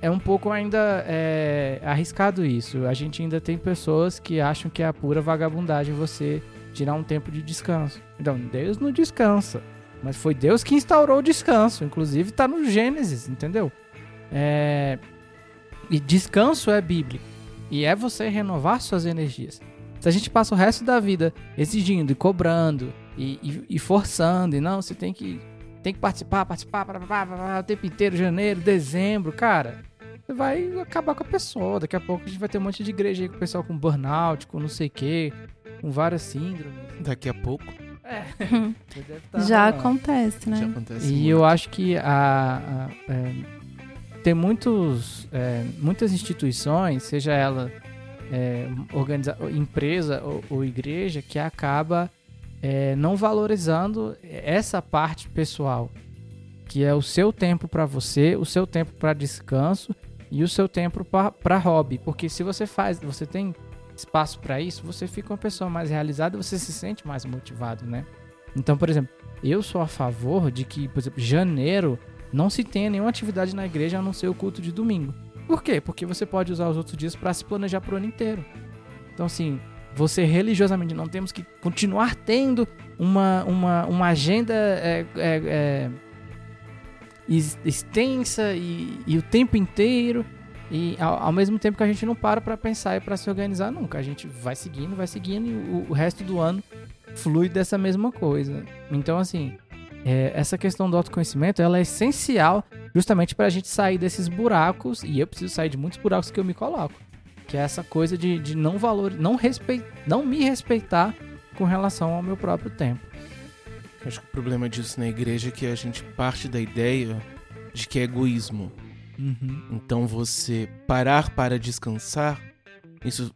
é um pouco ainda é, arriscado isso. A gente ainda tem pessoas que acham que é a pura vagabundagem você tirar um tempo de descanso. Então, Deus não descansa. Mas foi Deus que instaurou o descanso. Inclusive está no Gênesis, entendeu? É... E descanso é bíblico. E é você renovar suas energias. Se a gente passa o resto da vida exigindo e cobrando e, e, e forçando, e não, você tem que tem que participar, participar, participar, o tempo inteiro, janeiro, dezembro, cara vai acabar com a pessoa. Daqui a pouco a gente vai ter um monte de igreja aí com o pessoal com burnout, com não sei o quê, com várias síndromes. Daqui a pouco. É. tá Já acontece, né? Já acontece e muito. eu acho que a, a é, tem muitos, é, muitas instituições, seja ela é, organiza empresa ou, ou, igreja, que acaba é, não valorizando essa parte pessoal, que é o seu tempo para você, o seu tempo para descanso e o seu tempo para hobby, porque se você faz, você tem espaço para isso, você fica uma pessoa mais realizada, você se sente mais motivado, né? Então, por exemplo, eu sou a favor de que, por exemplo, janeiro não se tenha nenhuma atividade na igreja a não ser o culto de domingo. Por quê? Porque você pode usar os outros dias para se planejar para o ano inteiro. Então, assim, você religiosamente não temos que continuar tendo uma, uma, uma agenda é, é, é, extensa e, e, o tempo inteiro. E ao, ao, mesmo tempo que a gente não para para pensar e para se organizar nunca. A gente vai seguindo, vai seguindo e o, o resto do ano flui dessa mesma coisa. Então, assim, é, essa questão do autoconhecimento ela é essencial justamente para a gente sair desses buracos. E eu preciso sair de muitos buracos que eu me coloco. Que é essa coisa de, de não valor, não respeito, não me respeitar com relação ao meu próprio tempo. Acho que o problema disso na igreja é que a gente parte da ideia de que é egoísmo. Uhum. Então você parar para descansar, isso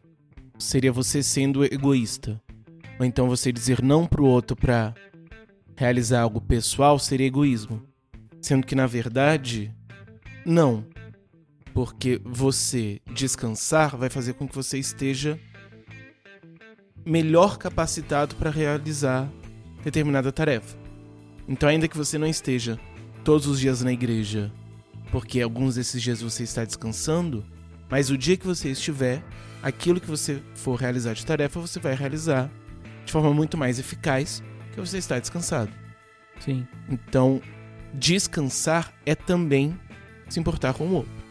seria você sendo egoísta. Ou então você dizer não pro outro para realizar algo pessoal seria egoísmo. Sendo que na verdade, não. Porque você descansar vai fazer com que você esteja melhor capacitado para realizar determinada tarefa. Então, ainda que você não esteja todos os dias na igreja, porque alguns desses dias você está descansando, mas o dia que você estiver, aquilo que você for realizar de tarefa, você vai realizar de forma muito mais eficaz que você está descansado. Sim. Então, descansar é também se importar com o outro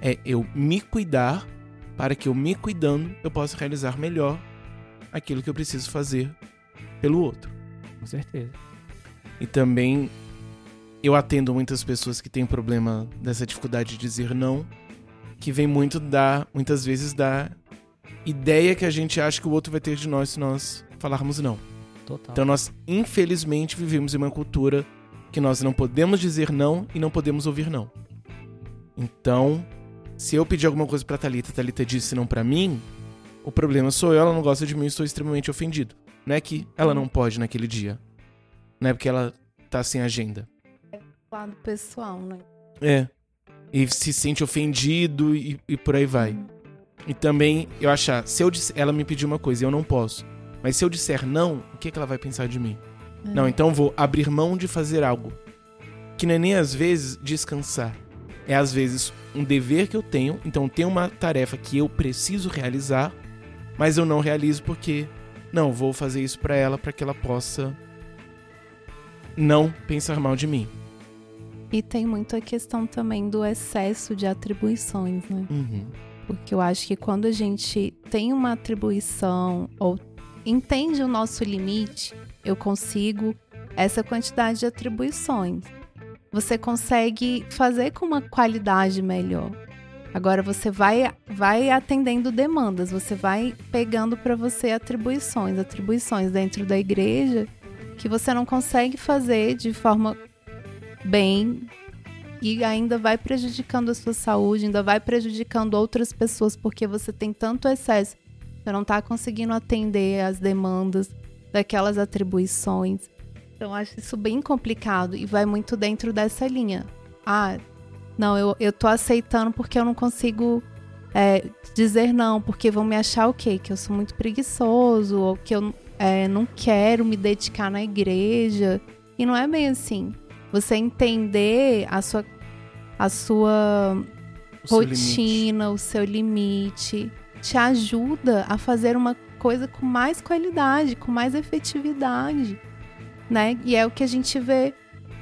é eu me cuidar para que eu me cuidando eu possa realizar melhor aquilo que eu preciso fazer pelo outro. Com certeza. E também eu atendo muitas pessoas que têm problema dessa dificuldade de dizer não, que vem muito da, muitas vezes da ideia que a gente acha que o outro vai ter de nós se nós falarmos não. Total. Então nós infelizmente vivemos em uma cultura que nós não podemos dizer não e não podemos ouvir não. Então, se eu pedir alguma coisa pra Thalita, Thalita disse não para mim, o problema sou eu, ela não gosta de mim e estou extremamente ofendido. Não é que ela não pode naquele dia. Não é porque ela tá sem agenda. É lado pessoal, né? É. E se sente ofendido e, e por aí vai. Uhum. E também eu achar, se eu disser, ela me pediu uma coisa e eu não posso. Mas se eu disser não, o que, que ela vai pensar de mim? Uhum. Não, então vou abrir mão de fazer algo. Que não é nem às vezes descansar é às vezes um dever que eu tenho, então tem uma tarefa que eu preciso realizar, mas eu não realizo porque não, vou fazer isso para ela para que ela possa não pensar mal de mim. E tem muito a questão também do excesso de atribuições, né? Uhum. Porque eu acho que quando a gente tem uma atribuição ou entende o nosso limite, eu consigo essa quantidade de atribuições você consegue fazer com uma qualidade melhor. Agora você vai, vai atendendo demandas, você vai pegando para você atribuições, atribuições dentro da igreja que você não consegue fazer de forma bem e ainda vai prejudicando a sua saúde, ainda vai prejudicando outras pessoas porque você tem tanto excesso, você não está conseguindo atender as demandas daquelas atribuições. Então, acho isso bem complicado e vai muito dentro dessa linha. Ah, não, eu, eu tô aceitando porque eu não consigo é, dizer não, porque vão me achar o quê? Que eu sou muito preguiçoso, ou que eu é, não quero me dedicar na igreja. E não é bem assim. Você entender a sua, a sua o rotina, seu o seu limite, te ajuda a fazer uma coisa com mais qualidade, com mais efetividade né? E é o que a gente vê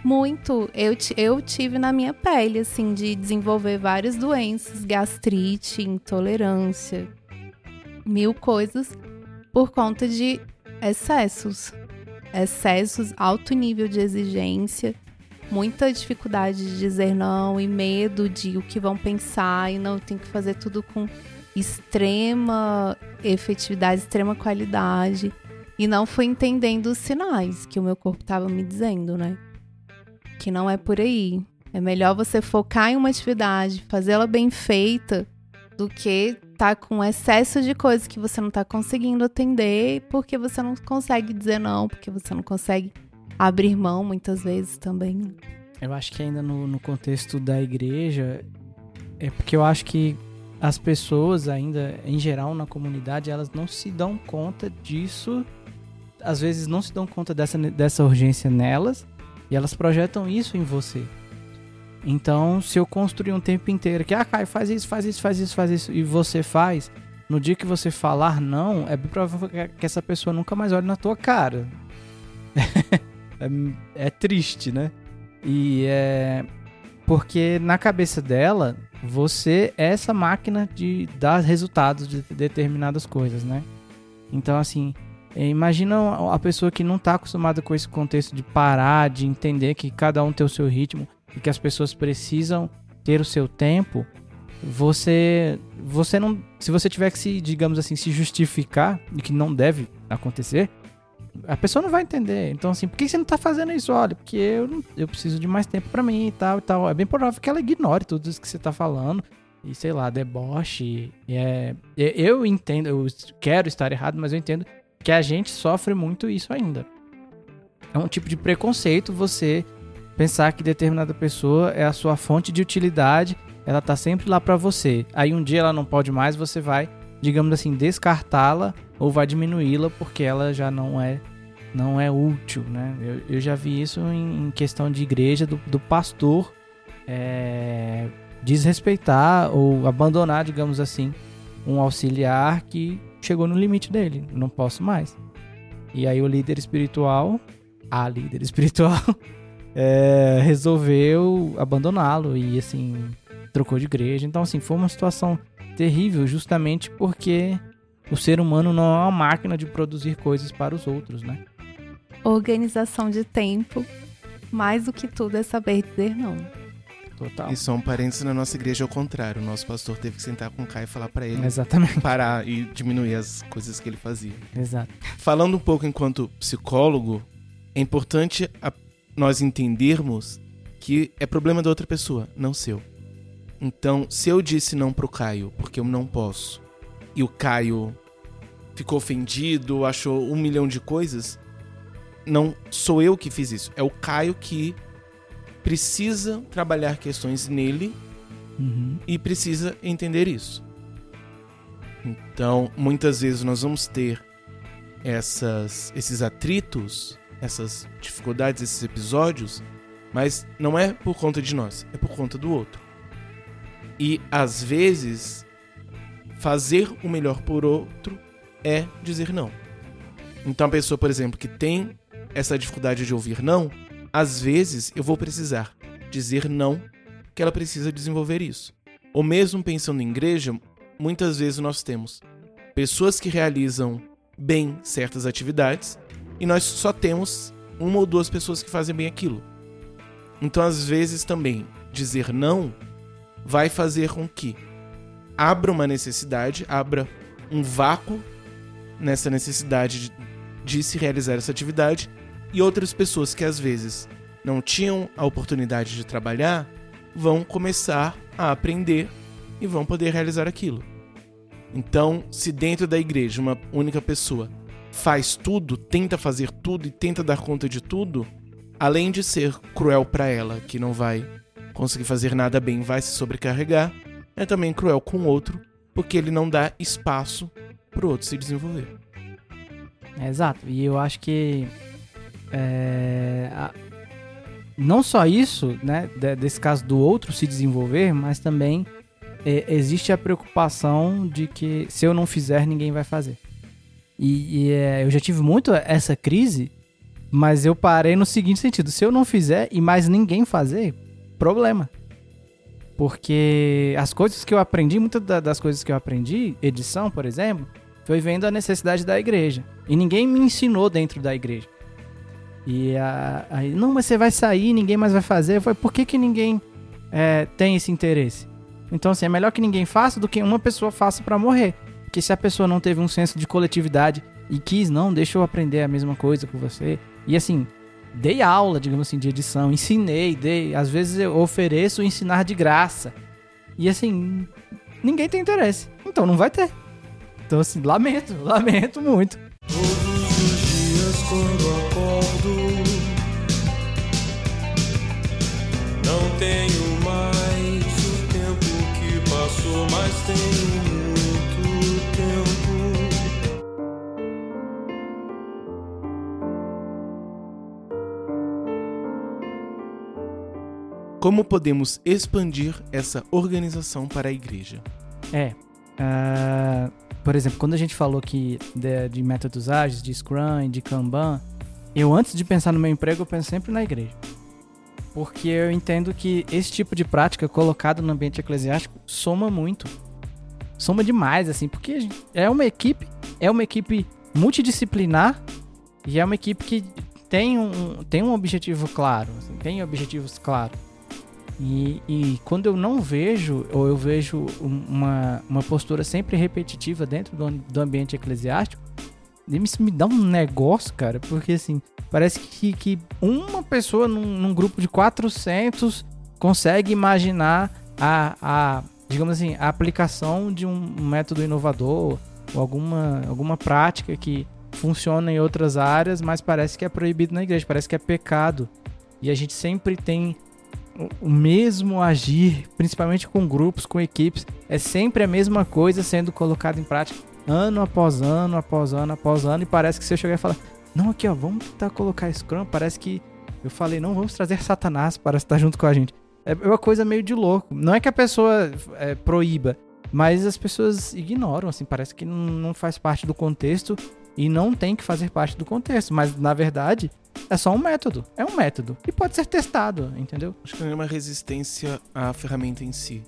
muito. Eu, eu tive na minha pele, assim, de desenvolver várias doenças, gastrite, intolerância, mil coisas, por conta de excessos. Excessos, alto nível de exigência, muita dificuldade de dizer não e medo de o que vão pensar e não tem que fazer tudo com extrema efetividade, extrema qualidade. E não fui entendendo os sinais que o meu corpo estava me dizendo, né? Que não é por aí. É melhor você focar em uma atividade, fazê-la bem feita, do que tá com excesso de coisas que você não tá conseguindo atender, porque você não consegue dizer não, porque você não consegue abrir mão muitas vezes também. Eu acho que ainda no, no contexto da igreja, é porque eu acho que as pessoas ainda, em geral, na comunidade, elas não se dão conta disso às vezes não se dão conta dessa, dessa urgência nelas e elas projetam isso em você. Então, se eu construir um tempo inteiro que, ah, Caio, faz isso, faz isso, faz isso, faz isso, e você faz, no dia que você falar não, é bem provável que essa pessoa nunca mais olhe na tua cara. é, é triste, né? E é. Porque na cabeça dela, você é essa máquina de dar resultados de determinadas coisas, né? Então, assim, imagina a pessoa que não está acostumada com esse contexto de parar, de entender que cada um tem o seu ritmo e que as pessoas precisam ter o seu tempo. Você, você não, se você tiver que se, digamos assim, se justificar de que não deve acontecer, a pessoa não vai entender. Então, assim, por que você não tá fazendo isso? Olha, porque eu, eu preciso de mais tempo para mim e tal e tal. É bem provável que ela ignore tudo isso que você tá falando. E sei lá, deboche. É, eu entendo, eu quero estar errado, mas eu entendo que a gente sofre muito isso ainda. É um tipo de preconceito você pensar que determinada pessoa é a sua fonte de utilidade, ela tá sempre lá para você. Aí um dia ela não pode mais, você vai, digamos assim, descartá-la ou vai diminuí-la porque ela já não é não é útil, né? Eu, eu já vi isso em, em questão de igreja do, do pastor é, desrespeitar ou abandonar, digamos assim, um auxiliar que chegou no limite dele, não posso mais. E aí o líder espiritual, a líder espiritual, é, resolveu abandoná-lo e assim trocou de igreja. Então assim foi uma situação terrível, justamente porque o ser humano não é uma máquina de produzir coisas para os outros, né? Organização de tempo, mais do que tudo é saber dizer não. Total. E só um parênteses na nossa igreja ao contrário. O nosso pastor teve que sentar com o Caio e falar para ele Exatamente. parar e diminuir as coisas que ele fazia. Exato. Falando um pouco enquanto psicólogo, é importante a, nós entendermos que é problema da outra pessoa, não seu. Então, se eu disse não pro Caio porque eu não posso, e o Caio ficou ofendido, achou um milhão de coisas, não sou eu que fiz isso. É o Caio que precisa trabalhar questões nele uhum. e precisa entender isso. Então, muitas vezes nós vamos ter essas, esses atritos, essas dificuldades, esses episódios, mas não é por conta de nós, é por conta do outro. E às vezes fazer o melhor por outro é dizer não. Então a pessoa, por exemplo, que tem essa dificuldade de ouvir não, às vezes eu vou precisar dizer não que ela precisa desenvolver isso. Ou mesmo pensando em igreja, muitas vezes nós temos pessoas que realizam bem certas atividades e nós só temos uma ou duas pessoas que fazem bem aquilo. Então, às vezes também dizer não vai fazer com que abra uma necessidade, abra um vácuo nessa necessidade de, de se realizar essa atividade e outras pessoas que às vezes não tinham a oportunidade de trabalhar vão começar a aprender e vão poder realizar aquilo. Então, se dentro da igreja uma única pessoa faz tudo, tenta fazer tudo e tenta dar conta de tudo, além de ser cruel para ela, que não vai conseguir fazer nada bem, vai se sobrecarregar, é também cruel com o outro, porque ele não dá espaço pro outro se desenvolver. exato. E eu acho que é, a, não só isso, né, desse caso do outro se desenvolver, mas também é, existe a preocupação de que se eu não fizer, ninguém vai fazer. E, e é, eu já tive muito essa crise, mas eu parei no seguinte sentido: se eu não fizer e mais ninguém fazer, problema. Porque as coisas que eu aprendi, muitas das coisas que eu aprendi, edição, por exemplo, foi vendo a necessidade da igreja. E ninguém me ensinou dentro da igreja. E aí, não, mas você vai sair, ninguém mais vai fazer. Falei, por que, que ninguém é, tem esse interesse? Então, assim, é melhor que ninguém faça do que uma pessoa faça para morrer. Porque se a pessoa não teve um senso de coletividade e quis, não, deixa eu aprender a mesma coisa com você. E assim, dei aula, digamos assim, de edição, ensinei, dei. Às vezes eu ofereço ensinar de graça. E assim, ninguém tem interesse. Então não vai ter. Então, assim, lamento, lamento muito. Todos os dias quando acordo, não tenho mais o tempo que passou, mas tenho como podemos expandir essa organização para a igreja? É. Uh, por exemplo, quando a gente falou aqui de, de, métodos ágeis, de Scrum, de Kanban, eu antes de pensar no meu emprego, eu penso sempre na igreja. Porque eu entendo que esse tipo de prática colocado no ambiente eclesiástico soma muito. Soma demais, assim, porque é uma equipe, é uma equipe multidisciplinar e é uma equipe que tem um, tem um objetivo claro, assim, tem objetivos claros. E, e, quando eu não vejo, ou eu vejo uma, uma postura sempre repetitiva dentro do, do ambiente eclesiástico, isso me dá um negócio, cara, porque assim, parece que, que uma pessoa num, num grupo de 400 consegue imaginar a, a, digamos assim, a aplicação de um método inovador ou alguma, alguma prática que funciona em outras áreas, mas parece que é proibido na igreja, parece que é pecado. E a gente sempre tem o mesmo agir, principalmente com grupos, com equipes, é sempre a mesma coisa sendo colocada em prática ano após ano, após ano, após ano, e parece que se eu chegar e falar, não, aqui ó, vamos tentar colocar Scrum, parece que eu falei, não, vamos trazer Satanás para estar junto com a gente. É uma coisa meio de louco. Não é que a pessoa é, proíba, mas as pessoas ignoram, assim, parece que não faz parte do contexto e não tem que fazer parte do contexto, mas na verdade é só um método. É um método. E pode ser testado, entendeu? Acho que não é uma resistência à ferramenta em si.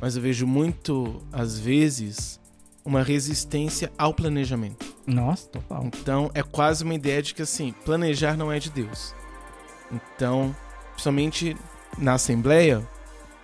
Mas eu vejo muito, às vezes, uma resistência ao planejamento. Nossa, total. Então é quase uma ideia de que assim, planejar não é de Deus. Então, principalmente na Assembleia,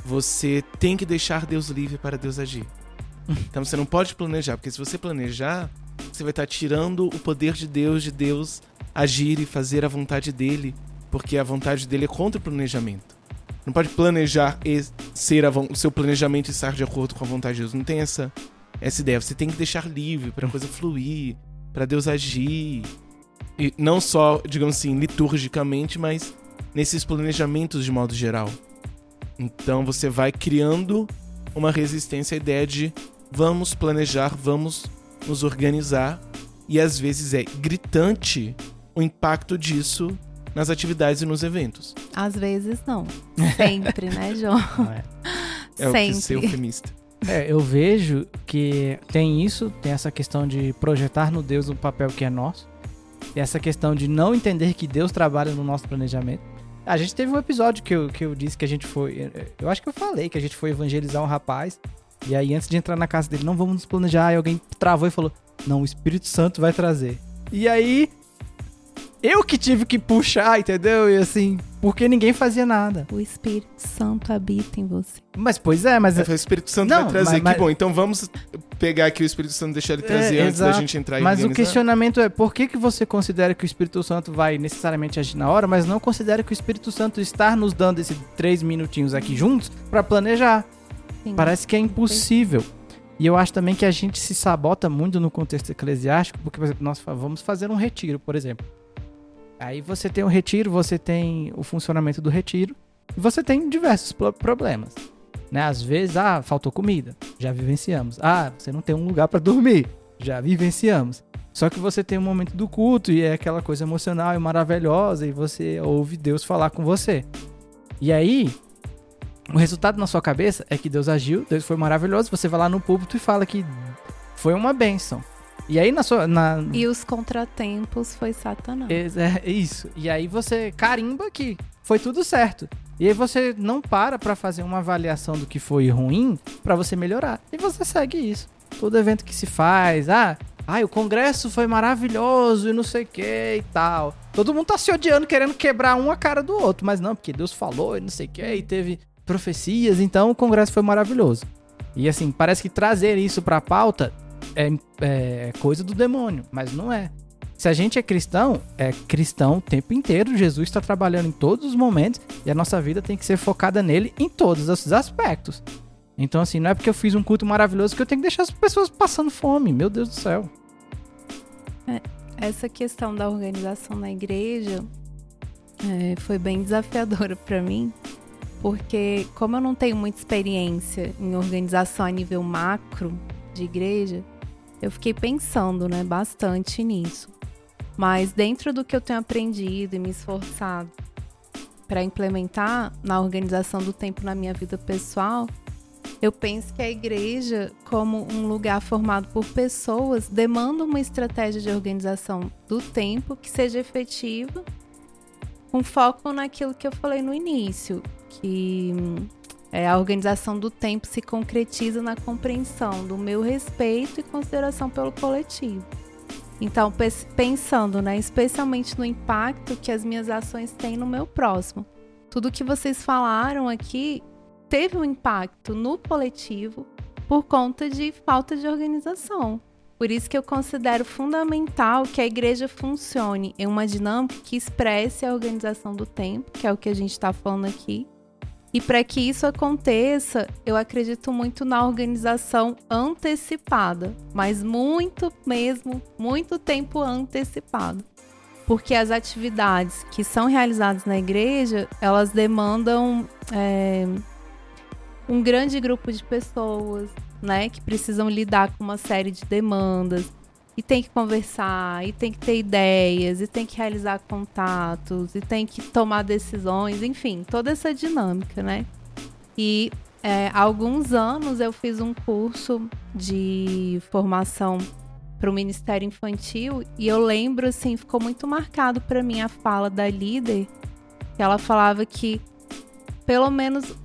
você tem que deixar Deus livre para Deus agir. Então você não pode planejar, porque se você planejar, você vai estar tirando o poder de Deus, de Deus agir e fazer a vontade dele, porque a vontade dele é contra o planejamento. Não pode planejar e ser o seu planejamento estar de acordo com a vontade de Deus. Não tem essa essa ideia. Você tem que deixar livre para a coisa fluir, para Deus agir. E não só, digamos assim, liturgicamente, mas nesses planejamentos de modo geral. Então você vai criando uma resistência à ideia de vamos planejar, vamos nos organizar. E às vezes é gritante o impacto disso nas atividades e nos eventos. Às vezes não. Sempre, né, João? É, é o que ser eufemista. É, eu vejo que tem isso, tem essa questão de projetar no Deus o papel que é nosso. E essa questão de não entender que Deus trabalha no nosso planejamento. A gente teve um episódio que eu, que eu disse que a gente foi. Eu acho que eu falei que a gente foi evangelizar um rapaz. E aí, antes de entrar na casa dele, não vamos nos planejar. E alguém travou e falou: Não, o Espírito Santo vai trazer. E aí, eu que tive que puxar, entendeu? E assim, porque ninguém fazia nada. O Espírito Santo habita em você. Mas, pois é, mas... É, o Espírito Santo não, vai trazer, mas, mas... que bom. Então vamos pegar aqui o Espírito Santo e deixar ele trazer é, antes exato. da gente entrar e Mas organizar. o questionamento é, por que, que você considera que o Espírito Santo vai necessariamente agir na hora, mas não considera que o Espírito Santo está nos dando esses três minutinhos aqui juntos para planejar? Sim. Parece que é impossível. E eu acho também que a gente se sabota muito no contexto eclesiástico, porque, por exemplo, nós vamos fazer um retiro, por exemplo. Aí você tem o retiro, você tem o funcionamento do retiro, e você tem diversos problemas. Né? Às vezes, ah, faltou comida, já vivenciamos. Ah, você não tem um lugar para dormir, já vivenciamos. Só que você tem um momento do culto e é aquela coisa emocional e maravilhosa e você ouve Deus falar com você. E aí, o resultado na sua cabeça é que Deus agiu, Deus foi maravilhoso, você vai lá no púlpito e fala que foi uma bênção. E aí na sua. Na... E os contratempos foi Satanás. É, é isso. E aí você carimba que foi tudo certo. E aí você não para para fazer uma avaliação do que foi ruim para você melhorar. E você segue isso. Todo evento que se faz, ah, ai, o congresso foi maravilhoso e não sei o que e tal. Todo mundo tá se odiando, querendo quebrar um a cara do outro, mas não, porque Deus falou e não sei o que e teve profecias, então o congresso foi maravilhoso. E assim, parece que trazer isso pra pauta é, é coisa do demônio, mas não é. Se a gente é cristão, é cristão o tempo inteiro. Jesus está trabalhando em todos os momentos e a nossa vida tem que ser focada nele em todos os aspectos. Então, assim, não é porque eu fiz um culto maravilhoso que eu tenho que deixar as pessoas passando fome. Meu Deus do céu. É, essa questão da organização na igreja é, foi bem desafiadora para mim, porque como eu não tenho muita experiência em organização a nível macro de igreja, eu fiquei pensando, né, bastante nisso. Mas dentro do que eu tenho aprendido e me esforçado para implementar na organização do tempo na minha vida pessoal, eu penso que a igreja, como um lugar formado por pessoas, demanda uma estratégia de organização do tempo que seja efetiva, com foco naquilo que eu falei no início, que é, a organização do tempo se concretiza na compreensão do meu respeito e consideração pelo coletivo. Então, pensando, né, especialmente no impacto que as minhas ações têm no meu próximo. Tudo que vocês falaram aqui teve um impacto no coletivo por conta de falta de organização. Por isso que eu considero fundamental que a igreja funcione em uma dinâmica que expresse a organização do tempo, que é o que a gente está falando aqui, e para que isso aconteça, eu acredito muito na organização antecipada, mas muito mesmo, muito tempo antecipado. Porque as atividades que são realizadas na igreja, elas demandam é, um grande grupo de pessoas, né, que precisam lidar com uma série de demandas e tem que conversar, e tem que ter ideias, e tem que realizar contatos, e tem que tomar decisões, enfim, toda essa dinâmica, né? E é, há alguns anos eu fiz um curso de formação para o Ministério Infantil e eu lembro, assim, ficou muito marcado para mim a fala da líder, que ela falava que pelo menos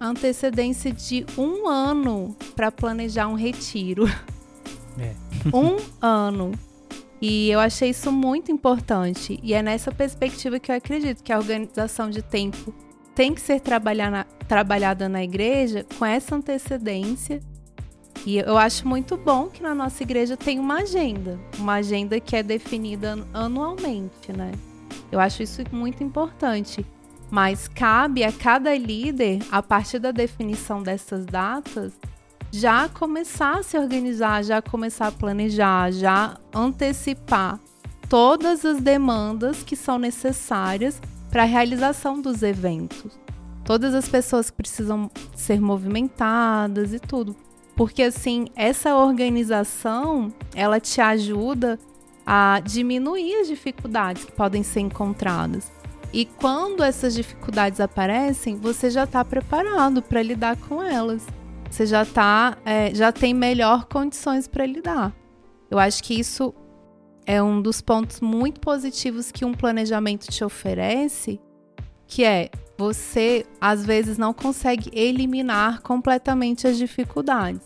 antecedência de um ano para planejar um retiro. É. um ano. E eu achei isso muito importante. E é nessa perspectiva que eu acredito que a organização de tempo tem que ser na, trabalhada na igreja com essa antecedência. E eu acho muito bom que na nossa igreja tem uma agenda, uma agenda que é definida anualmente, né? Eu acho isso muito importante. Mas cabe a cada líder, a partir da definição dessas datas, já começar a se organizar, já começar a planejar, já antecipar todas as demandas que são necessárias para a realização dos eventos. Todas as pessoas que precisam ser movimentadas e tudo. Porque assim, essa organização, ela te ajuda a diminuir as dificuldades que podem ser encontradas. E quando essas dificuldades aparecem, você já está preparado para lidar com elas você já tá, é, já tem melhor condições para lidar. Eu acho que isso é um dos pontos muito positivos que um planejamento te oferece, que é você às vezes não consegue eliminar completamente as dificuldades,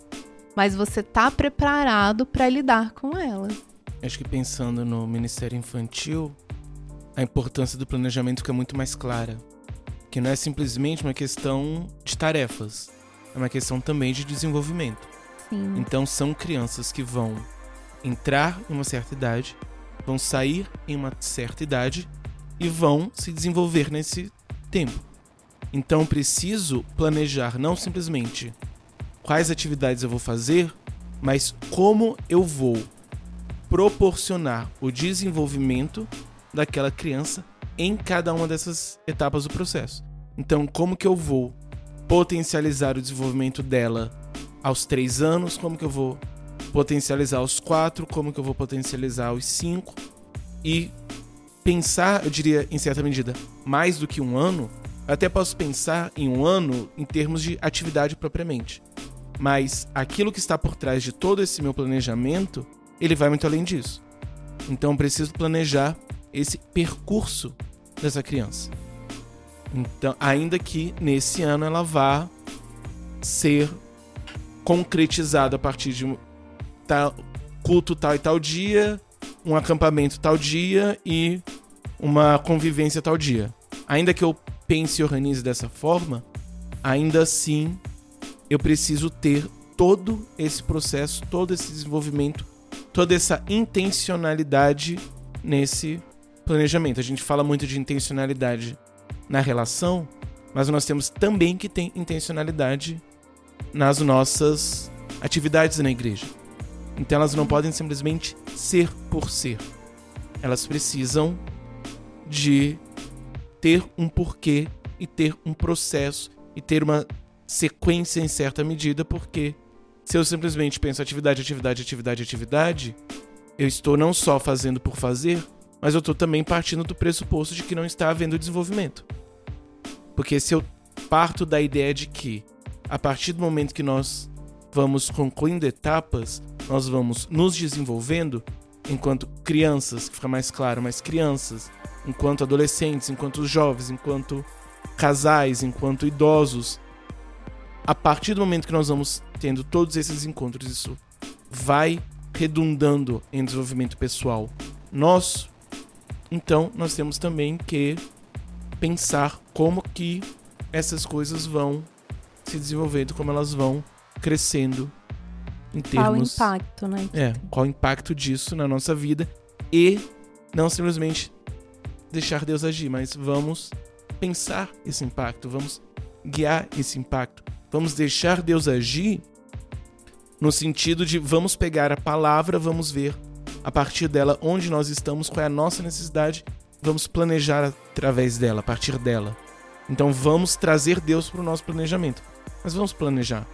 mas você tá preparado para lidar com elas. Acho que pensando no Ministério Infantil, a importância do planejamento fica muito mais clara, que não é simplesmente uma questão de tarefas, é uma questão também de desenvolvimento. Sim. Então são crianças que vão entrar em uma certa idade, vão sair em uma certa idade e vão se desenvolver nesse tempo. Então preciso planejar não simplesmente quais atividades eu vou fazer, mas como eu vou proporcionar o desenvolvimento daquela criança em cada uma dessas etapas do processo. Então, como que eu vou potencializar o desenvolvimento dela aos três anos, como que eu vou potencializar aos quatro, como que eu vou potencializar aos cinco e pensar, eu diria em certa medida, mais do que um ano. Eu até posso pensar em um ano em termos de atividade propriamente, mas aquilo que está por trás de todo esse meu planejamento, ele vai muito além disso. Então eu preciso planejar esse percurso dessa criança. Então, ainda que nesse ano ela vá ser concretizada a partir de tal, culto tal e tal dia, um acampamento tal dia e uma convivência tal dia. Ainda que eu pense e organize dessa forma, ainda assim eu preciso ter todo esse processo, todo esse desenvolvimento, toda essa intencionalidade nesse planejamento. A gente fala muito de intencionalidade na relação, mas nós temos também que ter intencionalidade nas nossas atividades na igreja. Então elas não podem simplesmente ser por ser. Elas precisam de ter um porquê e ter um processo e ter uma sequência em certa medida, porque se eu simplesmente penso atividade, atividade, atividade, atividade, eu estou não só fazendo por fazer, mas eu estou também partindo do pressuposto de que não está havendo desenvolvimento. Porque se eu parto da ideia de que, a partir do momento que nós vamos concluindo etapas, nós vamos nos desenvolvendo enquanto crianças, que fica mais claro, mas crianças, enquanto adolescentes, enquanto jovens, enquanto casais, enquanto idosos. A partir do momento que nós vamos tendo todos esses encontros, isso vai redundando em desenvolvimento pessoal nosso. Então, nós temos também que pensar como que essas coisas vão se desenvolvendo, como elas vão crescendo em termos. Qual o impacto, né? É, qual o impacto disso na nossa vida e não simplesmente deixar Deus agir, mas vamos pensar esse impacto, vamos guiar esse impacto, vamos deixar Deus agir no sentido de vamos pegar a palavra, vamos ver a partir dela onde nós estamos, qual é a nossa necessidade, vamos planejar através dela, a partir dela. Então vamos trazer Deus para o nosso planejamento. Mas vamos planejar.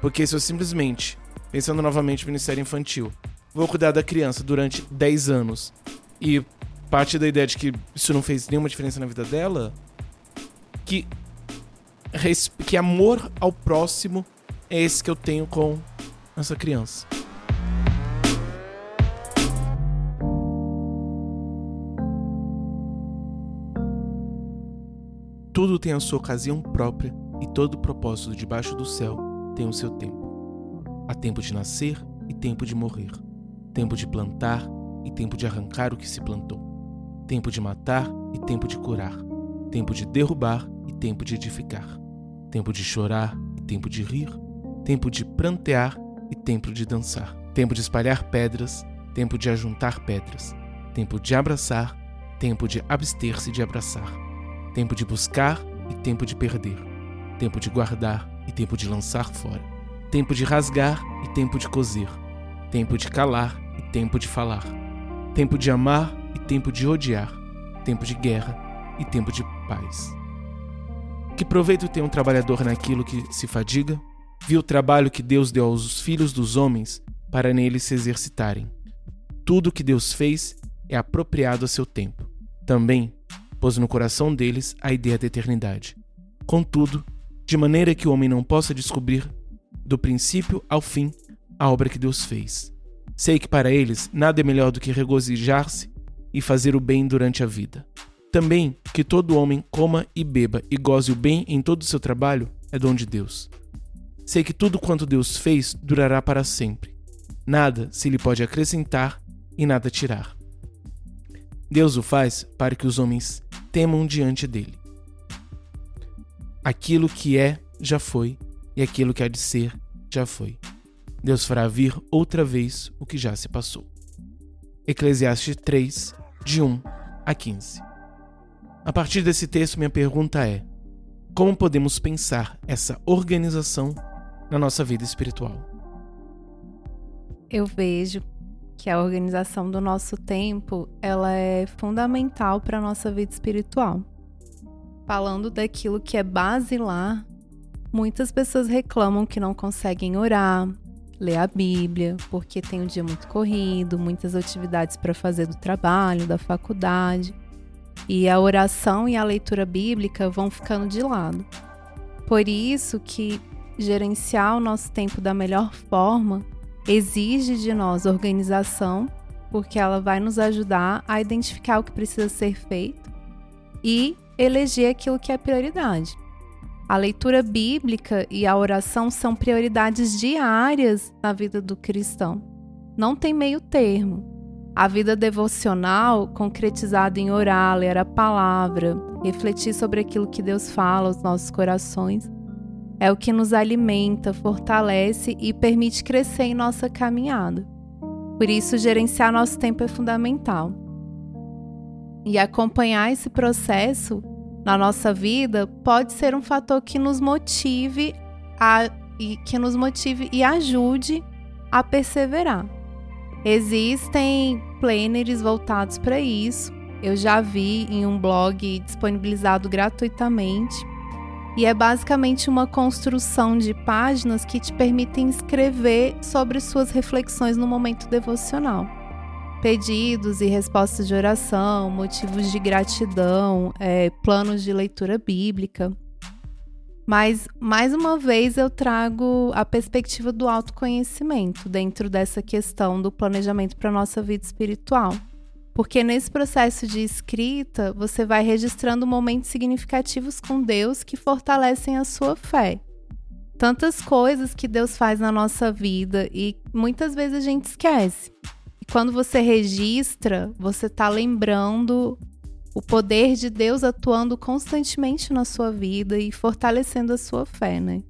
Porque se eu simplesmente, pensando novamente no Ministério Infantil, vou cuidar da criança durante 10 anos e parte da ideia de que isso não fez nenhuma diferença na vida dela, que, que amor ao próximo é esse que eu tenho com essa criança. Tudo tem a sua ocasião própria e todo propósito debaixo do céu tem o seu tempo. Há tempo de nascer e tempo de morrer, tempo de plantar e tempo de arrancar o que se plantou, tempo de matar e tempo de curar, tempo de derrubar e tempo de edificar, tempo de chorar e tempo de rir, tempo de prantear e tempo de dançar, tempo de espalhar pedras, tempo de ajuntar pedras, tempo de abraçar, tempo de abster-se de abraçar tempo de buscar e tempo de perder, tempo de guardar e tempo de lançar fora, tempo de rasgar e tempo de coser, tempo de calar e tempo de falar, tempo de amar e tempo de odiar, tempo de guerra e tempo de paz. Que proveito tem um trabalhador naquilo que se fadiga? Viu o trabalho que Deus deu aos filhos dos homens para neles se exercitarem. Tudo o que Deus fez é apropriado a seu tempo. Também pôs no coração deles a ideia da eternidade. Contudo, de maneira que o homem não possa descobrir, do princípio ao fim, a obra que Deus fez. Sei que para eles nada é melhor do que regozijar-se e fazer o bem durante a vida. Também que todo homem coma e beba e goze o bem em todo o seu trabalho é dom de Deus. Sei que tudo quanto Deus fez durará para sempre. Nada se lhe pode acrescentar e nada tirar. Deus o faz para que os homens temam diante dele. Aquilo que é, já foi, e aquilo que há de ser, já foi. Deus fará vir outra vez o que já se passou. Eclesiastes 3, de 1 a 15. A partir desse texto, minha pergunta é: como podemos pensar essa organização na nossa vida espiritual? Eu vejo que a organização do nosso tempo ela é fundamental para a nossa vida espiritual. Falando daquilo que é basilar, muitas pessoas reclamam que não conseguem orar, ler a Bíblia, porque tem um dia muito corrido, muitas atividades para fazer do trabalho, da faculdade, e a oração e a leitura bíblica vão ficando de lado. Por isso que gerenciar o nosso tempo da melhor forma exige de nós organização, porque ela vai nos ajudar a identificar o que precisa ser feito e eleger aquilo que é prioridade. A leitura bíblica e a oração são prioridades diárias na vida do cristão. Não tem meio termo. A vida devocional, concretizada em orar, ler a palavra, refletir sobre aquilo que Deus fala aos nossos corações, é o que nos alimenta, fortalece e permite crescer em nossa caminhada. Por isso, gerenciar nosso tempo é fundamental. E acompanhar esse processo na nossa vida pode ser um fator que nos motive a, e que nos motive e ajude a perseverar. Existem planners voltados para isso. Eu já vi em um blog disponibilizado gratuitamente e é basicamente uma construção de páginas que te permitem escrever sobre suas reflexões no momento devocional. pedidos e respostas de oração, motivos de gratidão, é, planos de leitura bíblica. Mas, mais uma vez, eu trago a perspectiva do autoconhecimento dentro dessa questão do planejamento para a nossa vida espiritual. Porque nesse processo de escrita, você vai registrando momentos significativos com Deus que fortalecem a sua fé. Tantas coisas que Deus faz na nossa vida e muitas vezes a gente esquece. E quando você registra, você está lembrando o poder de Deus atuando constantemente na sua vida e fortalecendo a sua fé, né?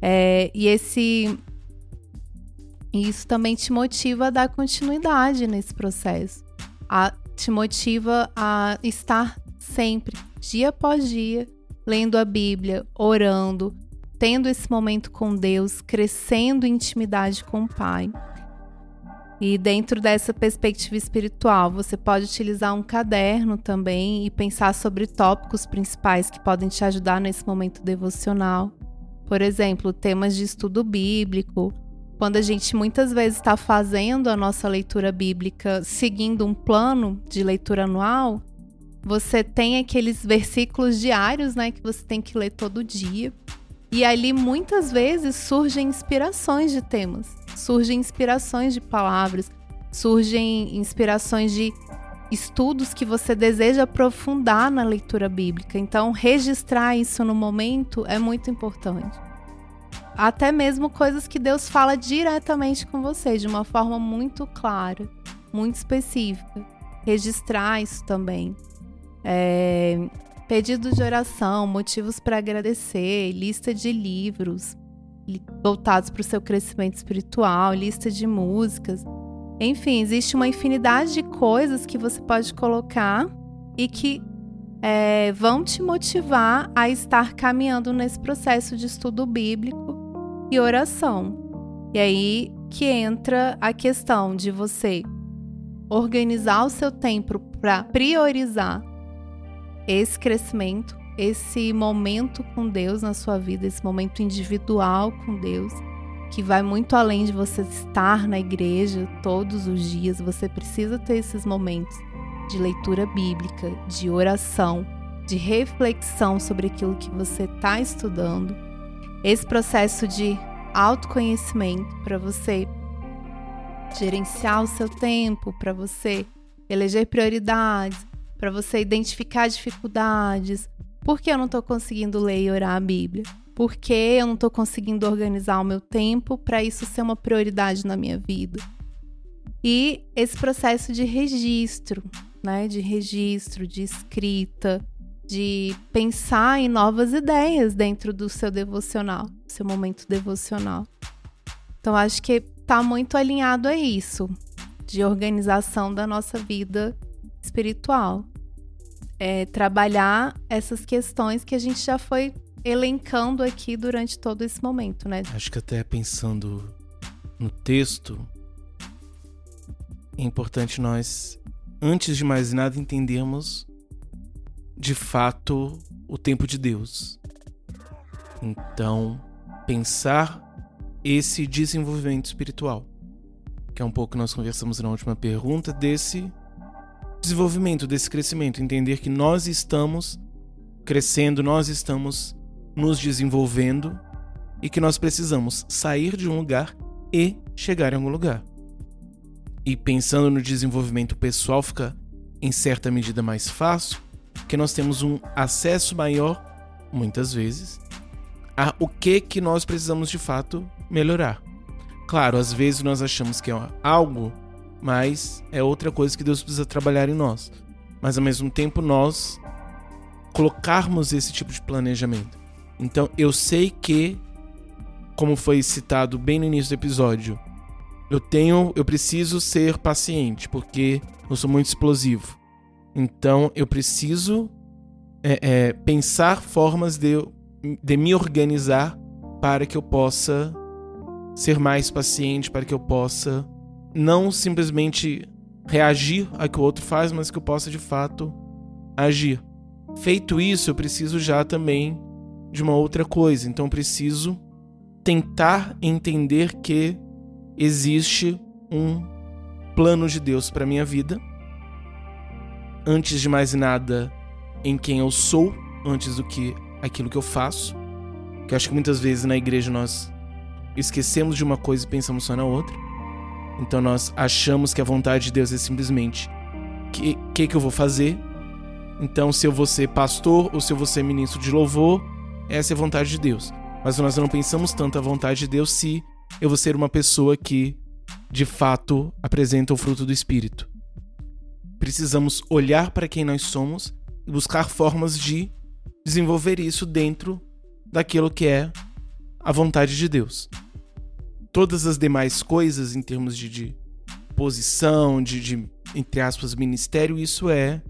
É, e esse isso também te motiva a dar continuidade nesse processo, a, te motiva a estar sempre, dia após dia, lendo a Bíblia, orando, tendo esse momento com Deus, crescendo em intimidade com o Pai. E dentro dessa perspectiva espiritual, você pode utilizar um caderno também e pensar sobre tópicos principais que podem te ajudar nesse momento devocional. Por exemplo, temas de estudo bíblico. Quando a gente muitas vezes está fazendo a nossa leitura bíblica seguindo um plano de leitura anual, você tem aqueles versículos diários, né, que você tem que ler todo dia. E ali muitas vezes surgem inspirações de temas, surgem inspirações de palavras, surgem inspirações de estudos que você deseja aprofundar na leitura bíblica. Então, registrar isso no momento é muito importante. Até mesmo coisas que Deus fala diretamente com você, de uma forma muito clara, muito específica. Registrar isso também. É, pedidos de oração, motivos para agradecer, lista de livros voltados para o seu crescimento espiritual, lista de músicas. Enfim, existe uma infinidade de coisas que você pode colocar e que é, vão te motivar a estar caminhando nesse processo de estudo bíblico e oração. E aí que entra a questão de você organizar o seu tempo para priorizar esse crescimento, esse momento com Deus na sua vida, esse momento individual com Deus, que vai muito além de você estar na igreja todos os dias, você precisa ter esses momentos de leitura bíblica, de oração, de reflexão sobre aquilo que você está estudando. Esse processo de autoconhecimento para você gerenciar o seu tempo, para você eleger prioridades, para você identificar dificuldades. Por que eu não estou conseguindo ler e orar a Bíblia? Por que eu não estou conseguindo organizar o meu tempo para isso ser uma prioridade na minha vida? E esse processo de registro, né? De registro, de escrita, de pensar em novas ideias dentro do seu devocional, seu momento devocional. Então acho que está muito alinhado a isso, de organização da nossa vida espiritual é, trabalhar essas questões que a gente já foi elencando aqui durante todo esse momento, né? Acho que até pensando no texto, é importante nós, antes de mais nada, entendermos de fato o tempo de Deus. Então, pensar esse desenvolvimento espiritual, que é um pouco que nós conversamos na última pergunta, desse desenvolvimento, desse crescimento, entender que nós estamos crescendo, nós estamos nos desenvolvendo e que nós precisamos sair de um lugar e chegar em algum lugar. E pensando no desenvolvimento pessoal fica em certa medida mais fácil, porque nós temos um acesso maior, muitas vezes, a o que que nós precisamos de fato melhorar. Claro, às vezes nós achamos que é algo mas é outra coisa que Deus precisa trabalhar em nós. Mas ao mesmo tempo nós colocarmos esse tipo de planejamento. Então eu sei que, como foi citado bem no início do episódio, eu tenho, eu preciso ser paciente porque eu sou muito explosivo. Então eu preciso é, é, pensar formas de, de me organizar para que eu possa ser mais paciente, para que eu possa não simplesmente reagir a que o outro faz, mas que eu possa de fato agir. Feito isso, eu preciso já também de uma outra coisa. Então, eu preciso tentar entender que existe um plano de Deus para minha vida. Antes de mais nada, em quem eu sou, antes do que aquilo que eu faço. Que acho que muitas vezes na igreja nós esquecemos de uma coisa e pensamos só na outra. Então nós achamos que a vontade de Deus é simplesmente que que, que eu vou fazer. Então se eu vou ser pastor ou se eu vou ser ministro de louvor, essa é a vontade de Deus. Mas nós não pensamos tanto a vontade de Deus se eu vou ser uma pessoa que de fato apresenta o fruto do espírito. Precisamos olhar para quem nós somos e buscar formas de desenvolver isso dentro daquilo que é a vontade de Deus todas as demais coisas em termos de, de posição, de, de, entre aspas, ministério, isso é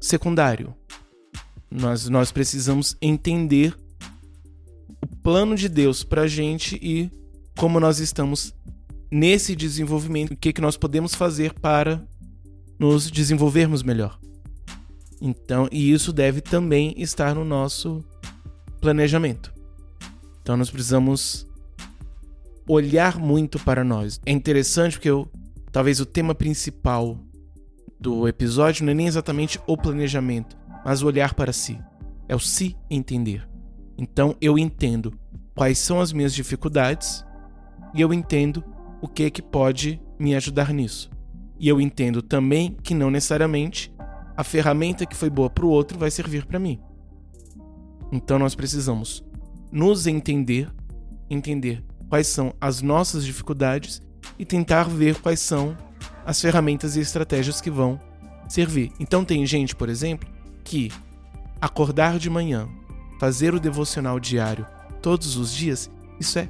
secundário. Nós, nós precisamos entender o plano de Deus para a gente e como nós estamos nesse desenvolvimento, o que, que nós podemos fazer para nos desenvolvermos melhor. Então, e isso deve também estar no nosso planejamento. Então, nós precisamos olhar muito para nós. É interessante porque eu, talvez o tema principal do episódio não é nem exatamente o planejamento, mas o olhar para si. É o se entender. Então eu entendo quais são as minhas dificuldades e eu entendo o que é que pode me ajudar nisso. E eu entendo também que não necessariamente a ferramenta que foi boa para o outro vai servir para mim. Então nós precisamos nos entender, entender quais são as nossas dificuldades e tentar ver quais são as ferramentas e estratégias que vão servir. Então tem gente, por exemplo, que acordar de manhã, fazer o devocional diário todos os dias, isso é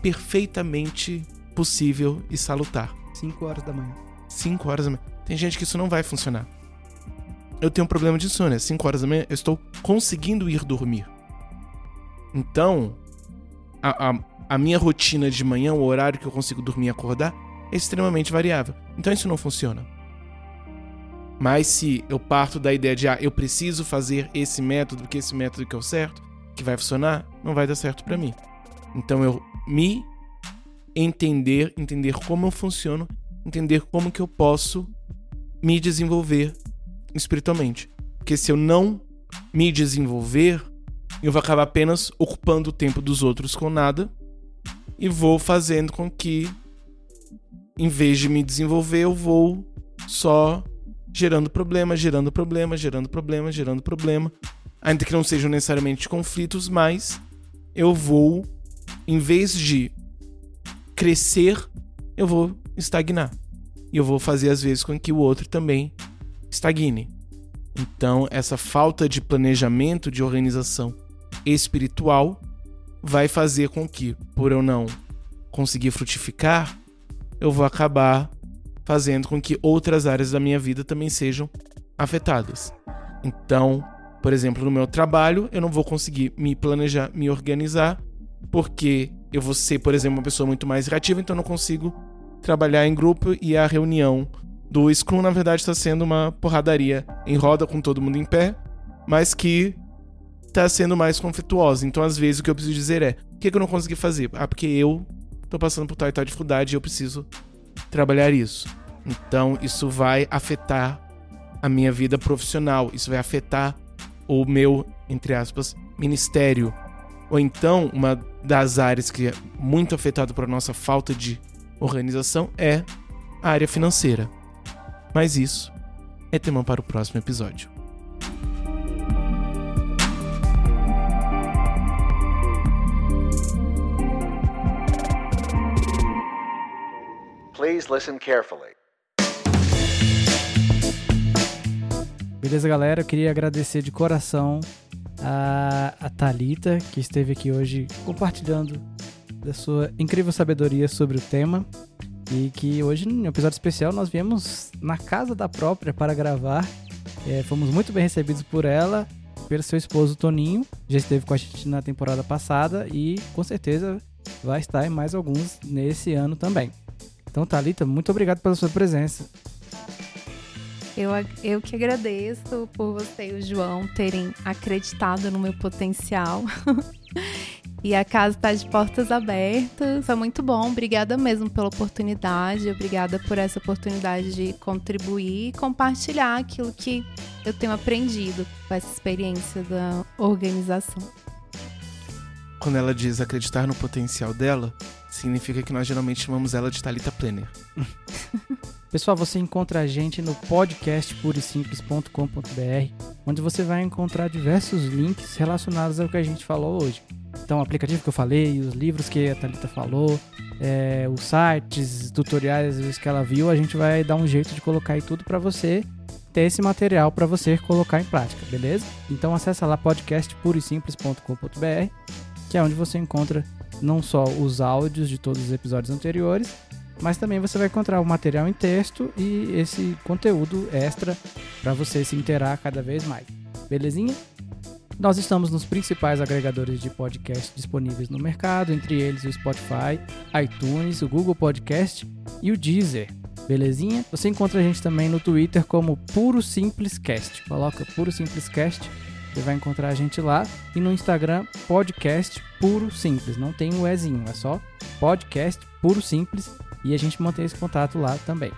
perfeitamente possível e salutar. 5 horas da manhã. 5 horas da manhã. Tem gente que isso não vai funcionar. Eu tenho um problema de sono, 5 horas da manhã eu estou conseguindo ir dormir. Então, a, a, a minha rotina de manhã, o horário que eu consigo dormir e acordar, é extremamente variável. Então isso não funciona. Mas se eu parto da ideia de, ah, eu preciso fazer esse método, porque esse método que é o certo, que vai funcionar, não vai dar certo para mim. Então eu me entender, entender como eu funciono, entender como que eu posso me desenvolver espiritualmente. Porque se eu não me desenvolver, eu vou acabar apenas ocupando o tempo dos outros com nada e vou fazendo com que, em vez de me desenvolver, eu vou só gerando problema, gerando problema, gerando problema, gerando problema. Ainda que não sejam necessariamente conflitos, mas eu vou, em vez de crescer, eu vou estagnar. E eu vou fazer, às vezes, com que o outro também estagne. Então, essa falta de planejamento, de organização espiritual, vai fazer com que, por eu não conseguir frutificar, eu vou acabar fazendo com que outras áreas da minha vida também sejam afetadas. Então, por exemplo, no meu trabalho, eu não vou conseguir me planejar, me organizar, porque eu vou ser, por exemplo, uma pessoa muito mais reativa, então eu não consigo trabalhar em grupo e a reunião do Scrum, na verdade, está sendo uma porradaria em roda com todo mundo em pé, mas que tá sendo mais conflituosa. Então, às vezes, o que eu preciso dizer é: o que, que eu não consegui fazer? Ah, porque eu tô passando por tal e tal dificuldade e eu preciso trabalhar isso. Então, isso vai afetar a minha vida profissional, isso vai afetar o meu, entre aspas, ministério. Ou então, uma das áreas que é muito afetada por nossa falta de organização é a área financeira. Mas isso é tema para o próximo episódio. Please listen carefully. Beleza, galera? Eu queria agradecer de coração a, a Talita que esteve aqui hoje compartilhando da sua incrível sabedoria sobre o tema e que hoje, no episódio especial, nós viemos na casa da própria para gravar. É, fomos muito bem recebidos por ela, pelo seu esposo Toninho, já esteve com a gente na temporada passada e com certeza vai estar em mais alguns nesse ano também. Então, Thalita, muito obrigado pela sua presença. Eu, eu que agradeço por você e o João terem acreditado no meu potencial. E a casa está de portas abertas. É muito bom. Obrigada mesmo pela oportunidade. Obrigada por essa oportunidade de contribuir e compartilhar aquilo que eu tenho aprendido com essa experiência da organização. Quando ela diz acreditar no potencial dela, significa que nós geralmente chamamos ela de Talita Planner. Pessoal, você encontra a gente no podcast purisimples.com.br, onde você vai encontrar diversos links relacionados ao que a gente falou hoje. Então, o aplicativo que eu falei, os livros que a Thalita falou, é, os sites, tutoriais vezes, que ela viu, a gente vai dar um jeito de colocar aí tudo para você ter esse material para você colocar em prática, beleza? Então acessa lá podcastpurisimples.com.br, que é onde você encontra não só os áudios de todos os episódios anteriores, mas também você vai encontrar o material em texto e esse conteúdo extra para você se interar cada vez mais. Belezinha? Nós estamos nos principais agregadores de podcast disponíveis no mercado, entre eles o Spotify, iTunes, o Google Podcast e o Deezer. Belezinha? Você encontra a gente também no Twitter como Puro Simples Cast. Coloca Puro Simples Cast, você vai encontrar a gente lá. E no Instagram, Podcast Puro Simples. Não tem o um Ezinho, é só Podcast Puro Simples. E a gente mantém esse contato lá também.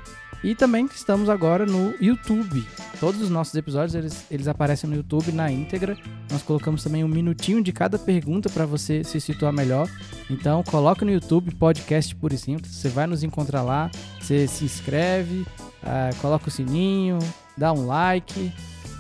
E também estamos agora no YouTube. Todos os nossos episódios eles, eles aparecem no YouTube na íntegra. Nós colocamos também um minutinho de cada pergunta para você se situar melhor. Então coloca no YouTube podcast puro e simples. Você vai nos encontrar lá. Você se inscreve, uh, coloca o sininho, dá um like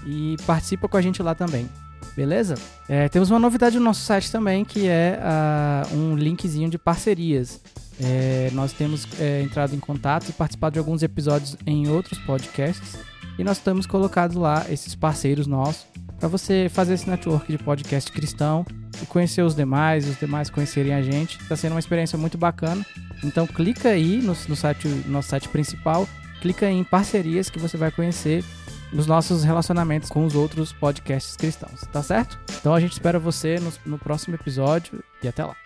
e participa com a gente lá também. Beleza? É, temos uma novidade no nosso site também, que é uh, um linkzinho de parcerias. É, nós temos é, entrado em contato e participado de alguns episódios em outros podcasts e nós temos colocado lá esses parceiros nossos para você fazer esse network de podcast cristão e conhecer os demais, os demais conhecerem a gente. Está sendo uma experiência muito bacana. Então clica aí no, no site, no nosso site principal, clica em parcerias que você vai conhecer os nossos relacionamentos com os outros podcasts cristãos, tá certo? Então a gente espera você no, no próximo episódio e até lá.